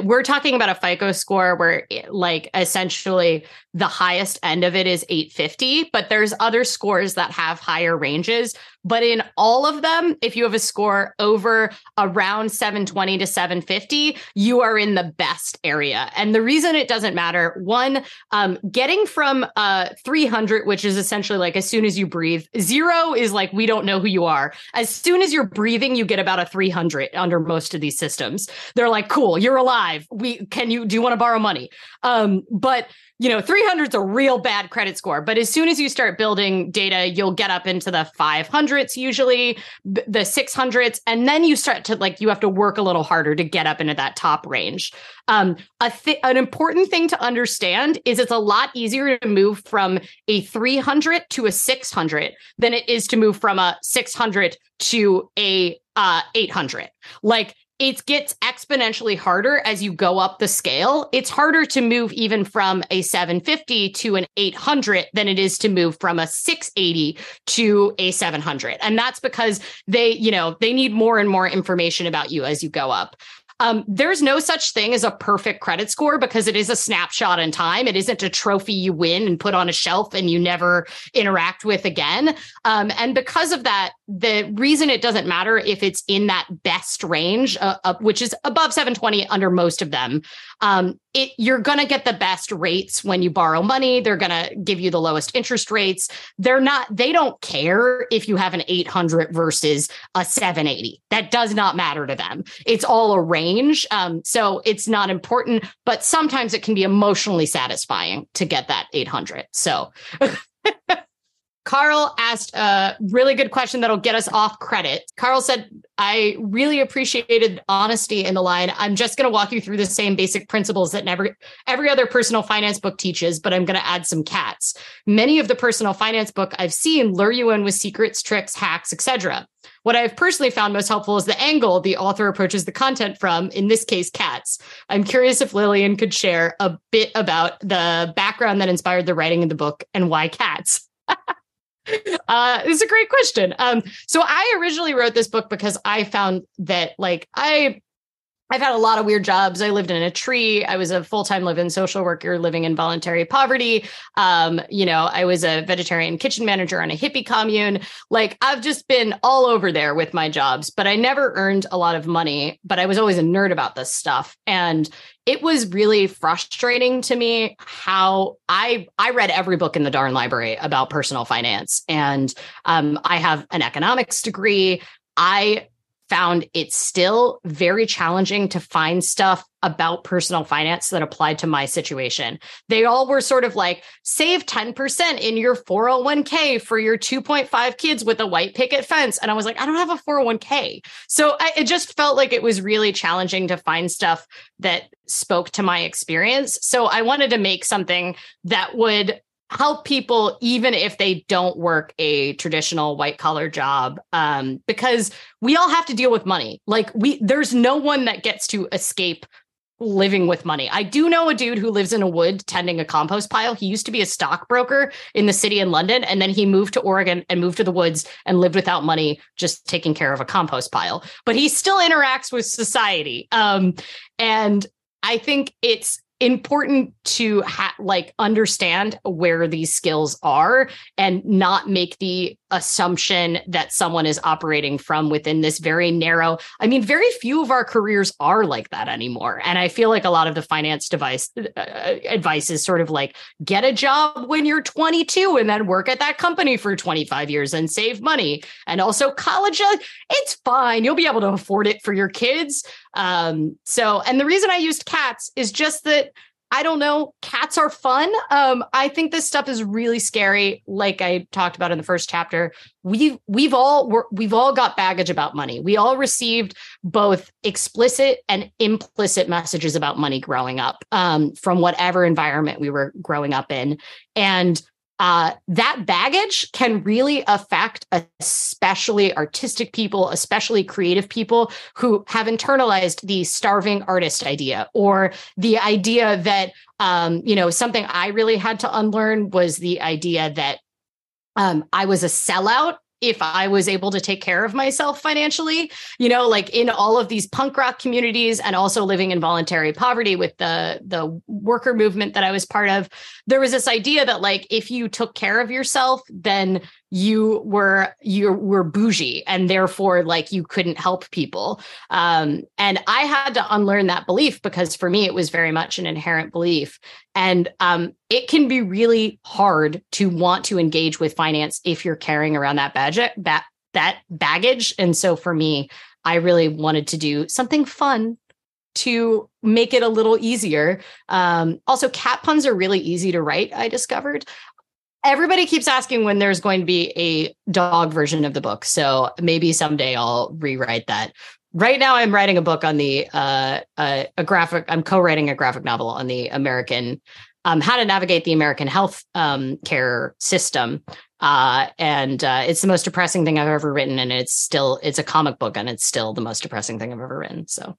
we're talking about a FICO score where like essentially the highest end of it is 850, but there's other scores that have higher ranges. But in all of them, if you have a score over around 720 to 750, you are in the best area. And the reason it doesn't matter, one, um, getting from uh, 300, which is essentially like as soon as you breathe, zero is like we don't know who you are. As soon as you're breathing, you get about a 300 under most of these systems. They're like, cool, you're alive. We can you do you want to borrow money? Um, but you know, 300 is a real bad credit score. But as soon as you start building data, you'll get up into the 500s, usually the 600s. And then you start to like, you have to work a little harder to get up into that top range. Um, a th- an important thing to understand is it's a lot easier to move from a 300 to a 600 than it is to move from a 600 to a uh, 800. Like it gets exponentially harder as you go up the scale. It's harder to move even from a 750 to an 800 than it is to move from a 680 to a 700. And that's because they, you know, they need more and more information about you as you go up. Um, there's no such thing as a perfect credit score because it is a snapshot in time. It isn't a trophy you win and put on a shelf and you never interact with again. Um, and because of that, the reason it doesn't matter if it's in that best range, uh, uh, which is above 720 under most of them, um, it, you're going to get the best rates when you borrow money. They're going to give you the lowest interest rates. They're not, they don't care if you have an 800 versus a 780. That does not matter to them. It's all a range. Um, so it's not important, but sometimes it can be emotionally satisfying to get that 800. So. Carl asked a really good question that'll get us off credit. Carl said, I really appreciated honesty in the line. I'm just going to walk you through the same basic principles that never every other personal finance book teaches, but I'm going to add some cats. Many of the personal finance book I've seen lure you in with secrets, tricks, hacks, etc. What I've personally found most helpful is the angle the author approaches the content from, in this case, cats. I'm curious if Lillian could share a bit about the background that inspired the writing of the book and why cats. uh it's a great question. Um so i originally wrote this book because i found that like i I've had a lot of weird jobs. I lived in a tree. I was a full-time live-in social worker living in voluntary poverty. Um, you know, I was a vegetarian kitchen manager on a hippie commune. Like I've just been all over there with my jobs, but I never earned a lot of money, but I was always a nerd about this stuff. And it was really frustrating to me how I I read every book in the darn library about personal finance. And um, I have an economics degree. I found it still very challenging to find stuff about personal finance that applied to my situation. They all were sort of like save 10% in your 401k for your 2.5 kids with a white picket fence. And I was like, I don't have a 401k. So I, it just felt like it was really challenging to find stuff that spoke to my experience. So I wanted to make something that would help people even if they don't work a traditional white collar job um, because we all have to deal with money like we there's no one that gets to escape living with money. I do know a dude who lives in a wood tending a compost pile. He used to be a stockbroker in the city in London and then he moved to Oregon and moved to the woods and lived without money just taking care of a compost pile. But he still interacts with society. Um, and I think it's important to ha- like understand where these skills are and not make the assumption that someone is operating from within this very narrow i mean very few of our careers are like that anymore. And i feel like a lot of the finance device uh, uh advice is sort of like get a job when you're 22 and then work at that company for 25 years and save money. And also college uh, it's fine. You'll be able to afford it for your kids um so and the reason i used cats is just that I don't know. Cats are fun. Um, I think this stuff is really scary. Like I talked about in the first chapter, we've we've all we've all got baggage about money. We all received both explicit and implicit messages about money growing up um, from whatever environment we were growing up in, and uh, that baggage can really affect especially artistic people, especially creative people who have internalized the starving artist idea or the idea that, um, you know, something I really had to unlearn was the idea that um, I was a sellout if I was able to take care of myself financially, you know, like in all of these punk rock communities and also living in voluntary poverty with the the worker movement that I was part of, there was this idea that like if you took care of yourself, then you were you were bougie and therefore like you couldn't help people. Um and i had to unlearn that belief because for me it was very much an inherent belief. And um it can be really hard to want to engage with finance if you're carrying around that badge that that baggage. And so for me i really wanted to do something fun to make it a little easier. Um, also, cat puns are really easy to write, I discovered everybody keeps asking when there's going to be a dog version of the book. So maybe someday I'll rewrite that. Right now, I'm writing a book on the uh, a graphic. I'm co-writing a graphic novel on the American um, how to navigate the American health um, care system. Uh, and uh, it's the most depressing thing I've ever written, and it's still it's a comic book, and it's still the most depressing thing I've ever written. So.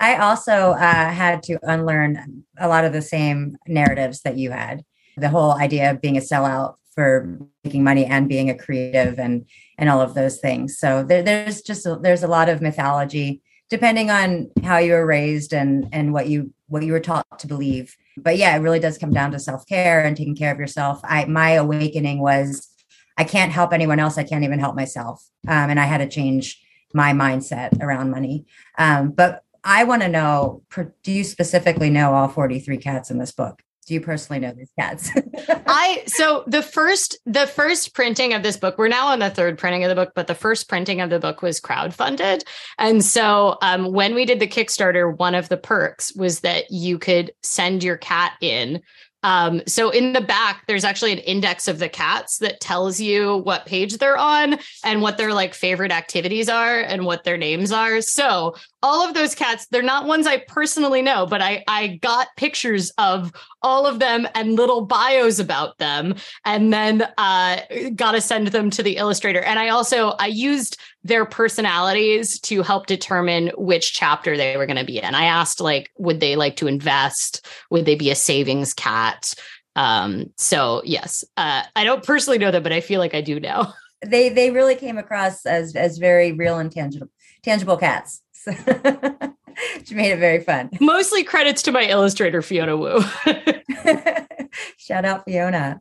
I also uh, had to unlearn a lot of the same narratives that you had the whole idea of being a sellout for making money and being a creative and and all of those things so there, there's just a, there's a lot of mythology depending on how you were raised and and what you what you were taught to believe but yeah it really does come down to self-care and taking care of yourself i my awakening was I can't help anyone else. I can't even help myself. Um, and I had to change my mindset around money. Um, but I want to know do you specifically know all 43 cats in this book? Do you personally know these cats? I so the first the first printing of this book, we're now on the third printing of the book, but the first printing of the book was crowdfunded. And so um, when we did the Kickstarter, one of the perks was that you could send your cat in um, so in the back, there's actually an index of the cats that tells you what page they're on and what their like favorite activities are and what their names are. So all of those cats, they're not ones I personally know, but I I got pictures of all of them and little bios about them, and then uh, got to send them to the illustrator. And I also I used their personalities to help determine which chapter they were going to be in. I asked like, would they like to invest? Would they be a savings cat? Um, so yes, uh, I don't personally know them, but I feel like I do now. They they really came across as as very real and tangible tangible cats. which made it very fun. Mostly credits to my illustrator, Fiona Wu. Shout out, Fiona.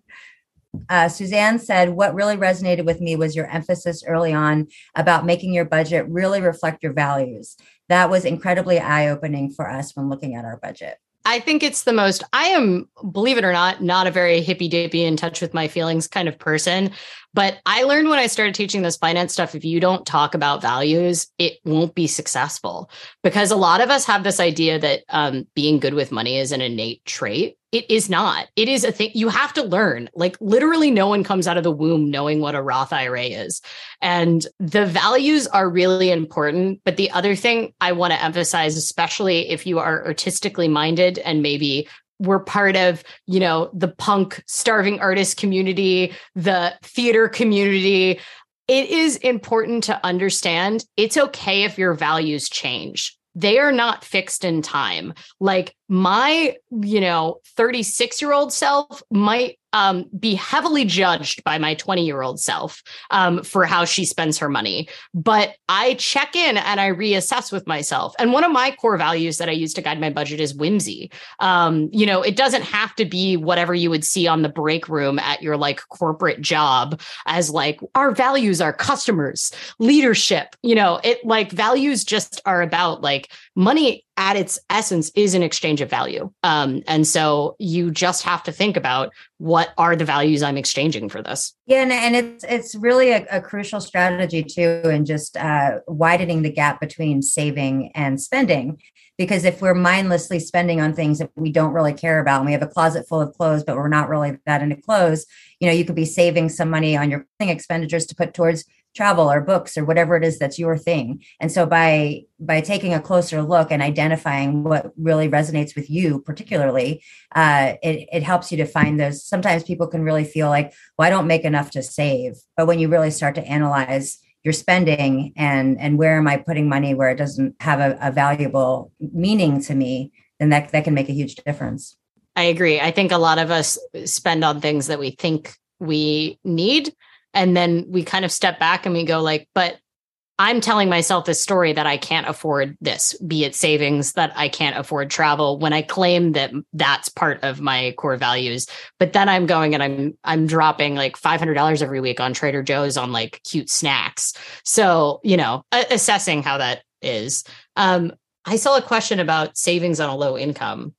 Uh, Suzanne said, What really resonated with me was your emphasis early on about making your budget really reflect your values. That was incredibly eye opening for us when looking at our budget. I think it's the most, I am, believe it or not, not a very hippy dippy in touch with my feelings kind of person. But I learned when I started teaching this finance stuff if you don't talk about values, it won't be successful. Because a lot of us have this idea that um, being good with money is an innate trait. It is not. It is a thing you have to learn. Like literally, no one comes out of the womb knowing what a Roth IRA is. And the values are really important. But the other thing I want to emphasize, especially if you are artistically minded and maybe we're part of you know the punk starving artist community the theater community. It is important to understand it's okay if your values change. They are not fixed in time. Like my you know 36 year old self might um, be heavily judged by my 20 year old self um, for how she spends her money. But I check in and I reassess with myself. And one of my core values that I use to guide my budget is whimsy. Um, you know, it doesn't have to be whatever you would see on the break room at your like corporate job as like our values are customers, leadership. You know, it like values just are about like money at its essence is an exchange of value. Um, and so you just have to think about what are the values I'm exchanging for this. Yeah, and, and it's it's really a, a crucial strategy too, in just uh, widening the gap between saving and spending. Because if we're mindlessly spending on things that we don't really care about, and we have a closet full of clothes, but we're not really that into clothes, you know, you could be saving some money on your expenditures to put towards travel or books or whatever it is that's your thing. And so by by taking a closer look and identifying what really resonates with you particularly uh, it, it helps you to find those sometimes people can really feel like well i don't make enough to save. But when you really start to analyze your spending and and where am i putting money where it doesn't have a, a valuable meaning to me then that that can make a huge difference. I agree. I think a lot of us spend on things that we think we need and then we kind of step back and we go like but i'm telling myself this story that i can't afford this be it savings that i can't afford travel when i claim that that's part of my core values. But then i'm going and i'm i'm dropping like $500 every week on trader joe's on like cute snacks. So you know assessing how that is. Um i saw a question about savings on a low income.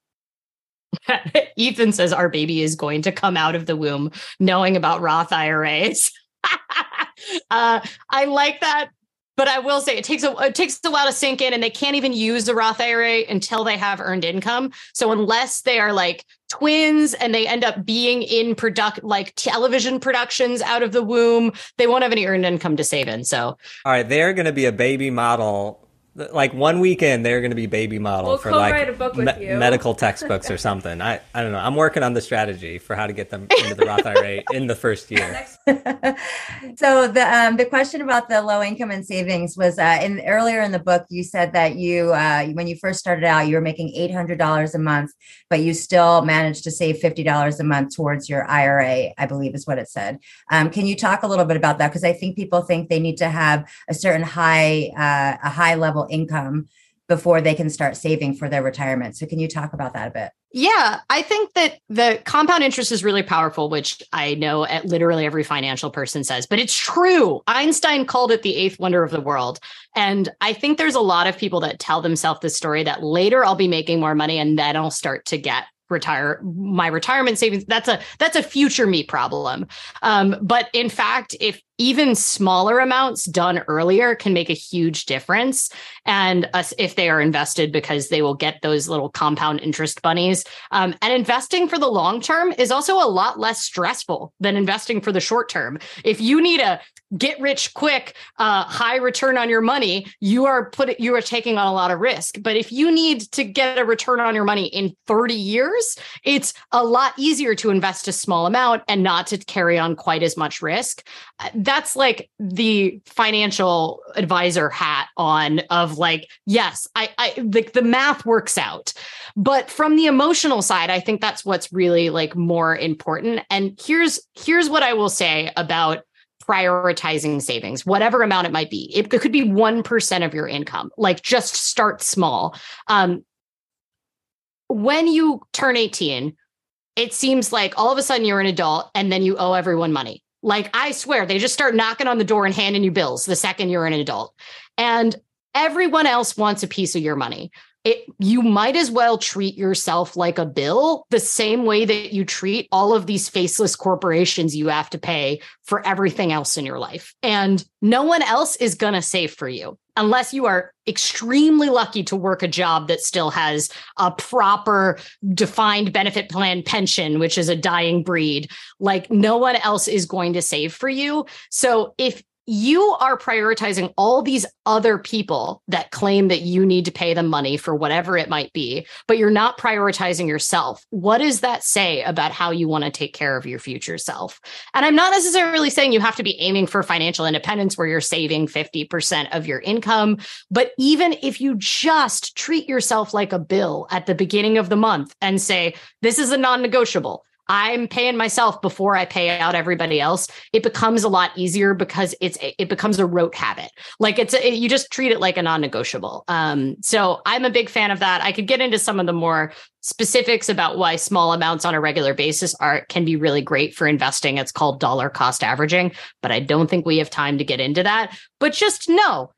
Ethan says our baby is going to come out of the womb knowing about Roth IRAs. uh, I like that, but I will say it takes a it takes a while to sink in, and they can't even use the Roth IRA until they have earned income. So unless they are like twins and they end up being in product like television productions out of the womb, they won't have any earned income to save in. So, all right, they're going to be a baby model like one weekend they're going to be baby model we'll for like me- medical textbooks or something. I, I don't know. I'm working on the strategy for how to get them into the Roth IRA in the first year. so the um, the question about the low income and savings was uh, in earlier in the book you said that you uh, when you first started out you were making eight hundred dollars a month, but you still managed to save fifty dollars a month towards your IRA. I believe is what it said. Um, can you talk a little bit about that? Because I think people think they need to have a certain high uh, a high level income before they can start saving for their retirement. So, can you talk about that a bit? Yeah, I think that the compound interest is really powerful, which I know at literally every financial person says, but it's true. Einstein called it the eighth wonder of the world. And I think there's a lot of people that tell themselves this story that later I'll be making more money and then I'll start to get retire my retirement savings that's a that's a future me problem um, but in fact if even smaller amounts done earlier can make a huge difference. And if they are invested because they will get those little compound interest bunnies. Um, and investing for the long term is also a lot less stressful than investing for the short term. If you need a get rich quick uh, high return on your money you are put you are taking on a lot of risk. But if you need to get a return on your money in 30 years it's a lot easier to invest a small amount and not to carry on quite as much risk. Uh, that's like the financial advisor hat on of like yes i i the, the math works out but from the emotional side i think that's what's really like more important and here's here's what i will say about prioritizing savings, whatever amount it might be. It, it could be 1% of your income, like just start small. Um, when you turn 18, it seems like all of a sudden you're an adult and then you owe everyone money. Like I swear, they just start knocking on the door and handing you bills the second you're an adult. And everyone else wants a piece of your money. It, you might as well treat yourself like a bill the same way that you treat all of these faceless corporations you have to pay for everything else in your life. And no one else is going to save for you unless you are extremely lucky to work a job that still has a proper defined benefit plan pension, which is a dying breed. Like no one else is going to save for you. So if you are prioritizing all these other people that claim that you need to pay them money for whatever it might be, but you're not prioritizing yourself. What does that say about how you want to take care of your future self? And I'm not necessarily saying you have to be aiming for financial independence where you're saving 50% of your income, but even if you just treat yourself like a bill at the beginning of the month and say, this is a non negotiable. I'm paying myself before I pay out everybody else. It becomes a lot easier because it's it becomes a rote habit. Like it's a, you just treat it like a non-negotiable. Um, so I'm a big fan of that. I could get into some of the more specifics about why small amounts on a regular basis are can be really great for investing. It's called dollar cost averaging, but I don't think we have time to get into that. But just know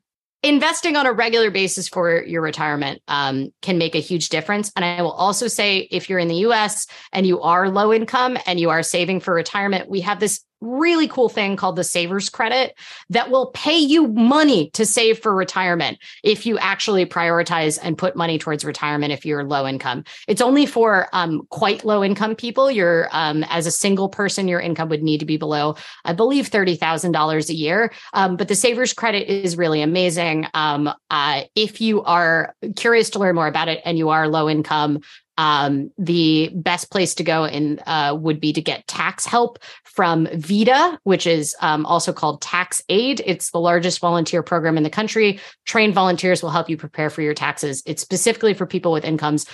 investing on a regular basis for your retirement um, can make a huge difference. And I will also say, if you're in the US and you are low income and you are saving for retirement, we have this really cool thing called the savers credit that will pay you money to save for retirement if you actually prioritize and put money towards retirement if you're low income. It's only for um, quite low income people. You're um, as a single person your income would need to be below i believe $30000 a year. Um, but the savers credit is really amazing. Um, uh, if you are curious to learn more about it and you are low income um, the best place to go in uh, would be to get tax help from VITA, which is um, also called Tax Aid. It's the largest volunteer program in the country. Trained volunteers will help you prepare for your taxes. It's specifically for people with incomes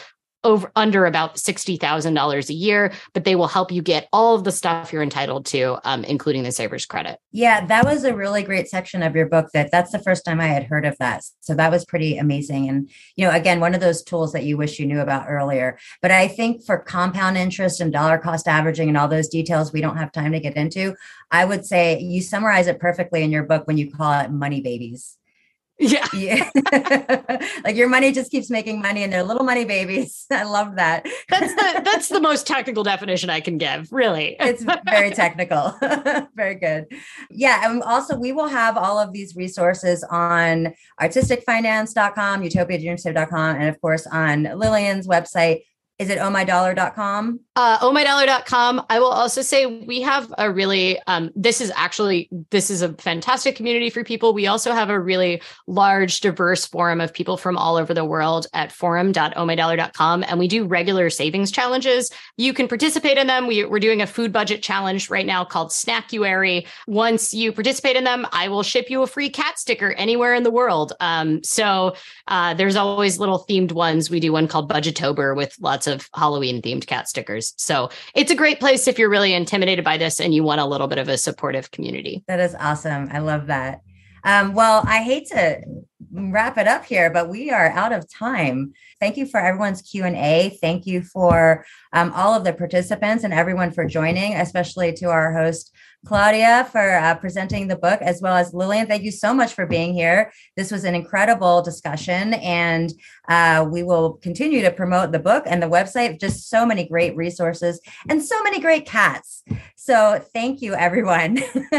over under about $60,000 a year, but they will help you get all of the stuff you're entitled to, um, including the savers credit. Yeah, that was a really great section of your book that that's the first time I had heard of that. So that was pretty amazing. And, you know, again, one of those tools that you wish you knew about earlier. But I think for compound interest and dollar cost averaging and all those details we don't have time to get into, I would say you summarize it perfectly in your book when you call it money babies yeah. yeah. like your money just keeps making money and they're little money babies. I love that. That's the that's the most technical definition I can give, really. it's very technical. very good. Yeah. And also we will have all of these resources on artisticfinance.com, utopiadreamscape.com, and of course on Lillian's website, is it ohmydollar.com? Uh, ohmydollar.com. I will also say we have a really, um, this is actually, this is a fantastic community for people. We also have a really large, diverse forum of people from all over the world at forum.ohmydollar.com. And we do regular savings challenges. You can participate in them. We, we're doing a food budget challenge right now called Snackuary. Once you participate in them, I will ship you a free cat sticker anywhere in the world. Um, so uh, there's always little themed ones. We do one called Budgetober with lots lots of Halloween themed cat stickers. So it's a great place if you're really intimidated by this and you want a little bit of a supportive community. That is awesome. I love that. Um, well, I hate to wrap it up here, but we are out of time. Thank you for everyone's Q and A. Thank you for um, all of the participants and everyone for joining, especially to our host Claudia for uh, presenting the book, as well as Lillian. Thank you so much for being here. This was an incredible discussion, and uh, we will continue to promote the book and the website. Just so many great resources and so many great cats. So, thank you, everyone.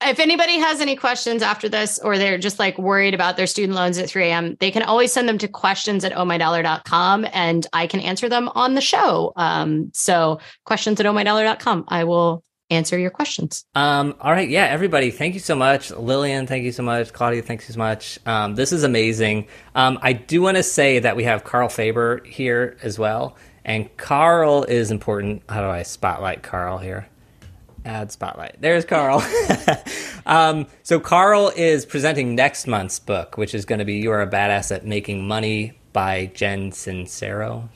if anybody has any questions after this, or they're just like worried about their student loans at 3 a.m., they can always send them to questions at ohmydollar.com and I can answer them on the show. Um, so, questions at ohmydollar.com. I will answer your questions. Um, all right. Yeah, everybody, thank you so much. Lillian, thank you so much. Claudia, thanks so much. Um, this is amazing. Um, I do want to say that we have Carl Faber here as well. And Carl is important. How do I spotlight Carl here? Add spotlight. There's Carl. um, so Carl is presenting next month's book, which is going to be "You Are a Badass at Making Money" by Jen Sincero.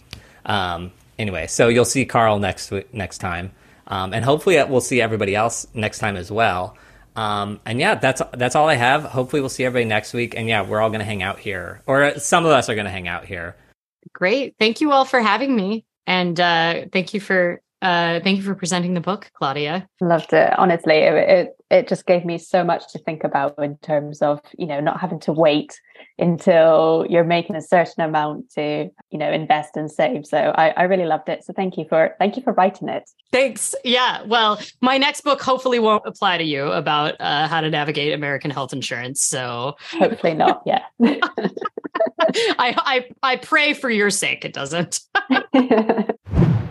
Um, anyway, so you'll see Carl next next time. Um, and hopefully we'll see everybody else next time as well. Um, and yeah, that's that's all I have. Hopefully we'll see everybody next week. And yeah, we're all going to hang out here, or some of us are going to hang out here. Great, thank you all for having me, and uh, thank you for uh, thank you for presenting the book, Claudia. Loved it. Honestly, it, it it just gave me so much to think about in terms of you know not having to wait until you're making a certain amount to you know invest and save. So I, I really loved it. So thank you for thank you for writing it. Thanks. Yeah. Well my next book hopefully won't apply to you about uh, how to navigate american health insurance. So hopefully not yeah. I, I i pray for your sake it doesn't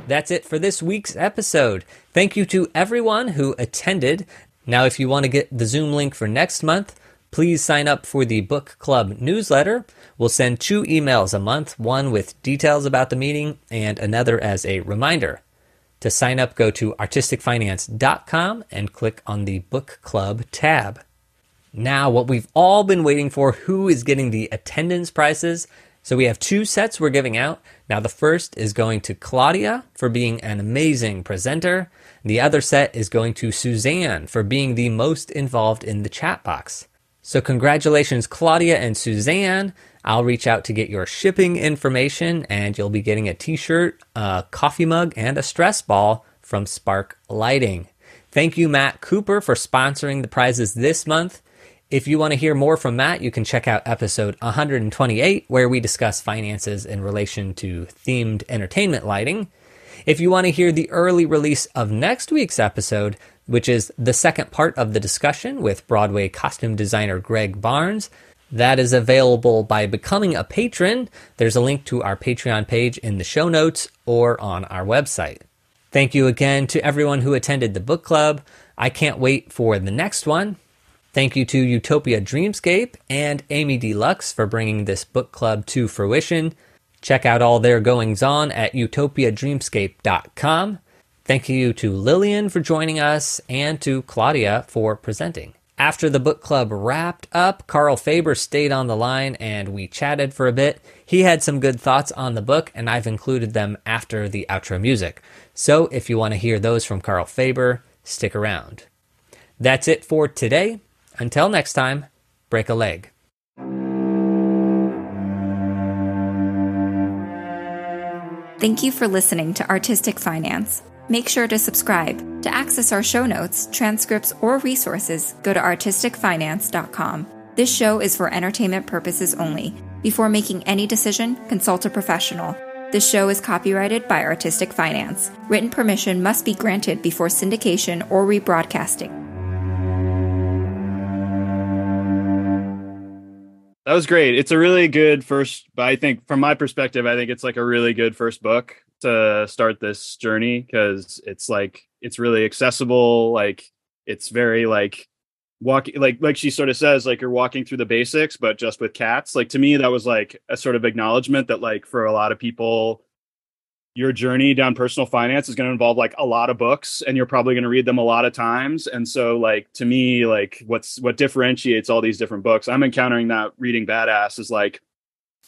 That's it for this week's episode. Thank you to everyone who attended. Now, if you want to get the Zoom link for next month, Please sign up for the book club newsletter. We'll send two emails a month, one with details about the meeting and another as a reminder. To sign up, go to artisticfinance.com and click on the book club tab. Now, what we've all been waiting for who is getting the attendance prices? So, we have two sets we're giving out. Now, the first is going to Claudia for being an amazing presenter. The other set is going to Suzanne for being the most involved in the chat box. So, congratulations, Claudia and Suzanne. I'll reach out to get your shipping information, and you'll be getting a t shirt, a coffee mug, and a stress ball from Spark Lighting. Thank you, Matt Cooper, for sponsoring the prizes this month. If you want to hear more from Matt, you can check out episode 128, where we discuss finances in relation to themed entertainment lighting. If you want to hear the early release of next week's episode, which is the second part of the discussion with Broadway costume designer Greg Barnes. That is available by becoming a patron. There's a link to our Patreon page in the show notes or on our website. Thank you again to everyone who attended the book club. I can't wait for the next one. Thank you to Utopia Dreamscape and Amy Deluxe for bringing this book club to fruition. Check out all their goings on at utopiadreamscape.com. Thank you to Lillian for joining us and to Claudia for presenting. After the book club wrapped up, Carl Faber stayed on the line and we chatted for a bit. He had some good thoughts on the book, and I've included them after the outro music. So if you want to hear those from Carl Faber, stick around. That's it for today. Until next time, break a leg. Thank you for listening to Artistic Finance. Make sure to subscribe. To access our show notes, transcripts, or resources, go to artisticfinance.com. This show is for entertainment purposes only. Before making any decision, consult a professional. This show is copyrighted by Artistic Finance. Written permission must be granted before syndication or rebroadcasting. That was great. It's a really good first, I think from my perspective, I think it's like a really good first book to start this journey because it's like it's really accessible like it's very like walking like like she sort of says like you're walking through the basics but just with cats like to me that was like a sort of acknowledgement that like for a lot of people your journey down personal finance is going to involve like a lot of books and you're probably going to read them a lot of times and so like to me like what's what differentiates all these different books i'm encountering that reading badass is like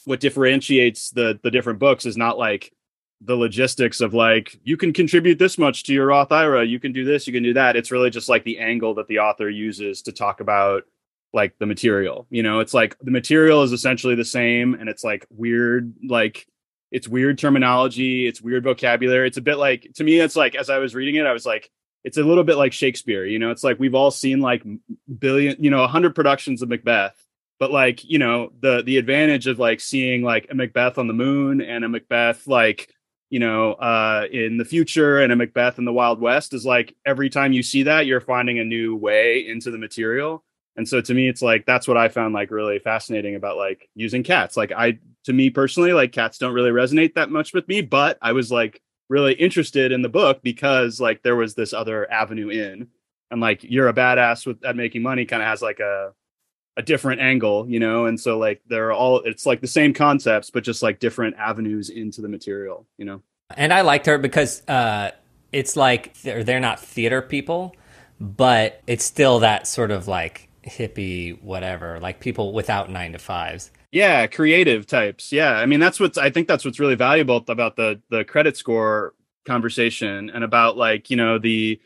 what differentiates the the different books is not like the logistics of like you can contribute this much to your Roth IRA, you can do this, you can do that. It's really just like the angle that the author uses to talk about like the material you know it's like the material is essentially the same and it's like weird like it's weird terminology it's weird vocabulary it's a bit like to me it's like as i was reading it i was like it's a little bit like shakespeare you know? It's like we've all seen like billion you know 100 productions of macbeth but like you know the the advantage of like seeing like a macbeth on the moon and a macbeth like you know uh in the future and a macbeth in the wild west is like every time you see that you're finding a new way into the material. And so to me it's like that's what i found like really fascinating about like using cats. Like i to me personally like cats don't really resonate that much with me but i was like really interested in the book because like there was this other avenue in. And like you're a badass with at making money kind of has like a a different angle you know? And so like they're all it's like the same concepts but just like different avenues into the material you know? And i liked her because uh it's like they're, they're not theater people but it's still that sort of like hippie whatever like people without nine to fives yeah creative types. Yeah i mean that's what's i think that's what's really valuable about the the credit score conversation and about like you know the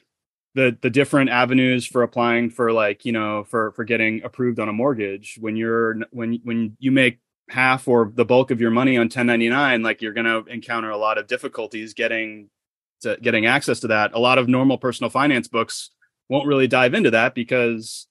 the the different avenues for applying for like you know for for getting approved on a mortgage. When you're when when you make half or the bulk of your money on 1099 like you're going to encounter a lot of difficulties getting to getting access to that. A lot of normal personal finance books won't really dive into that because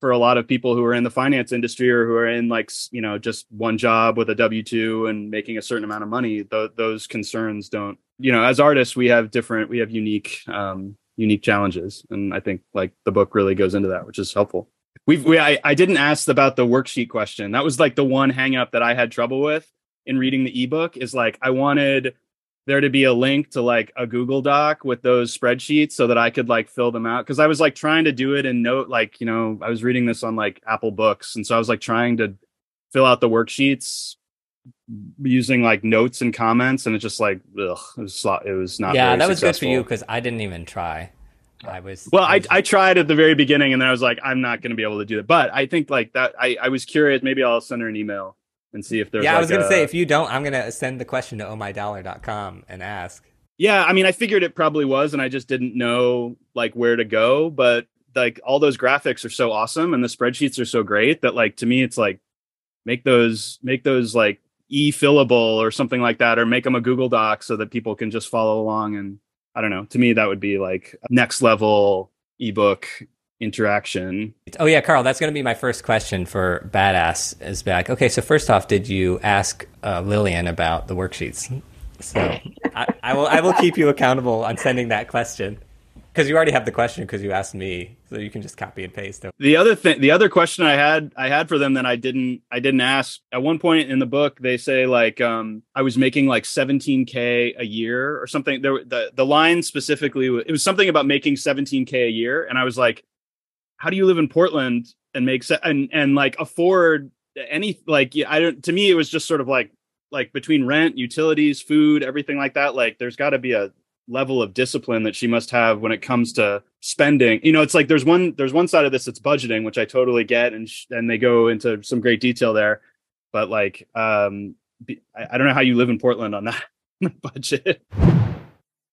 for a lot of people who are in the finance industry or who are in like you know just one job with a w2 and making a certain amount of money th- those concerns don't you know as artists we have different we have unique um unique challenges. And i think like the book really goes into that which is helpful. We've we I, I didn't ask about the worksheet question. That was like the one hang up that i had trouble with in reading the ebook is like i wanted there to be a link to like a google doc with those spreadsheets so that i could like fill them out. Because i was like trying to do it in note like you know i was reading this on like apple books and so i was like trying to fill out the worksheets using like notes and comments and it's just like ugh, it was it was not yeah that was successful. good for you because i didn't even try. I was well I, I, I tried at the very beginning and then i was like i'm not going to be able to do that but i think like that i i was curious maybe i'll send her an email and see if there's yeah like i was going to a- say if you don't i'm going to send the question to ohmydollar.com and ask. Yeah i mean i figured it probably was and i just didn't know like where to go but like all those graphics are so awesome and the spreadsheets are so great that like to me it's like make those make those like e-fillable or something like that or make them a google doc so that people can just follow along and i don't know to me that would be like next level ebook interaction. Oh yeah carl that's going to be my first question for badass is back. Okay so first off did you ask uh, lillian about the worksheets? So I, I will i will keep you accountable on sending that question. Because you already have the question because you asked me so you can just copy and paste it. The other thing the other question i had i had for them that i didn't i didn't ask at one point in the book they say like um i was making like 17k a year or something. There the the line specifically it was something about making 17k a year and i was like how do you live in portland and make se- and and like afford any like i don't to me it was just sort of like like between rent utilities food everything like that like there's got to be a level of discipline that she must have when it comes to spending. You know it's like there's one there's one side of this that's budgeting which i totally get and sh- and they go into some great detail there. But like um I, I don't know how you live in portland on that budget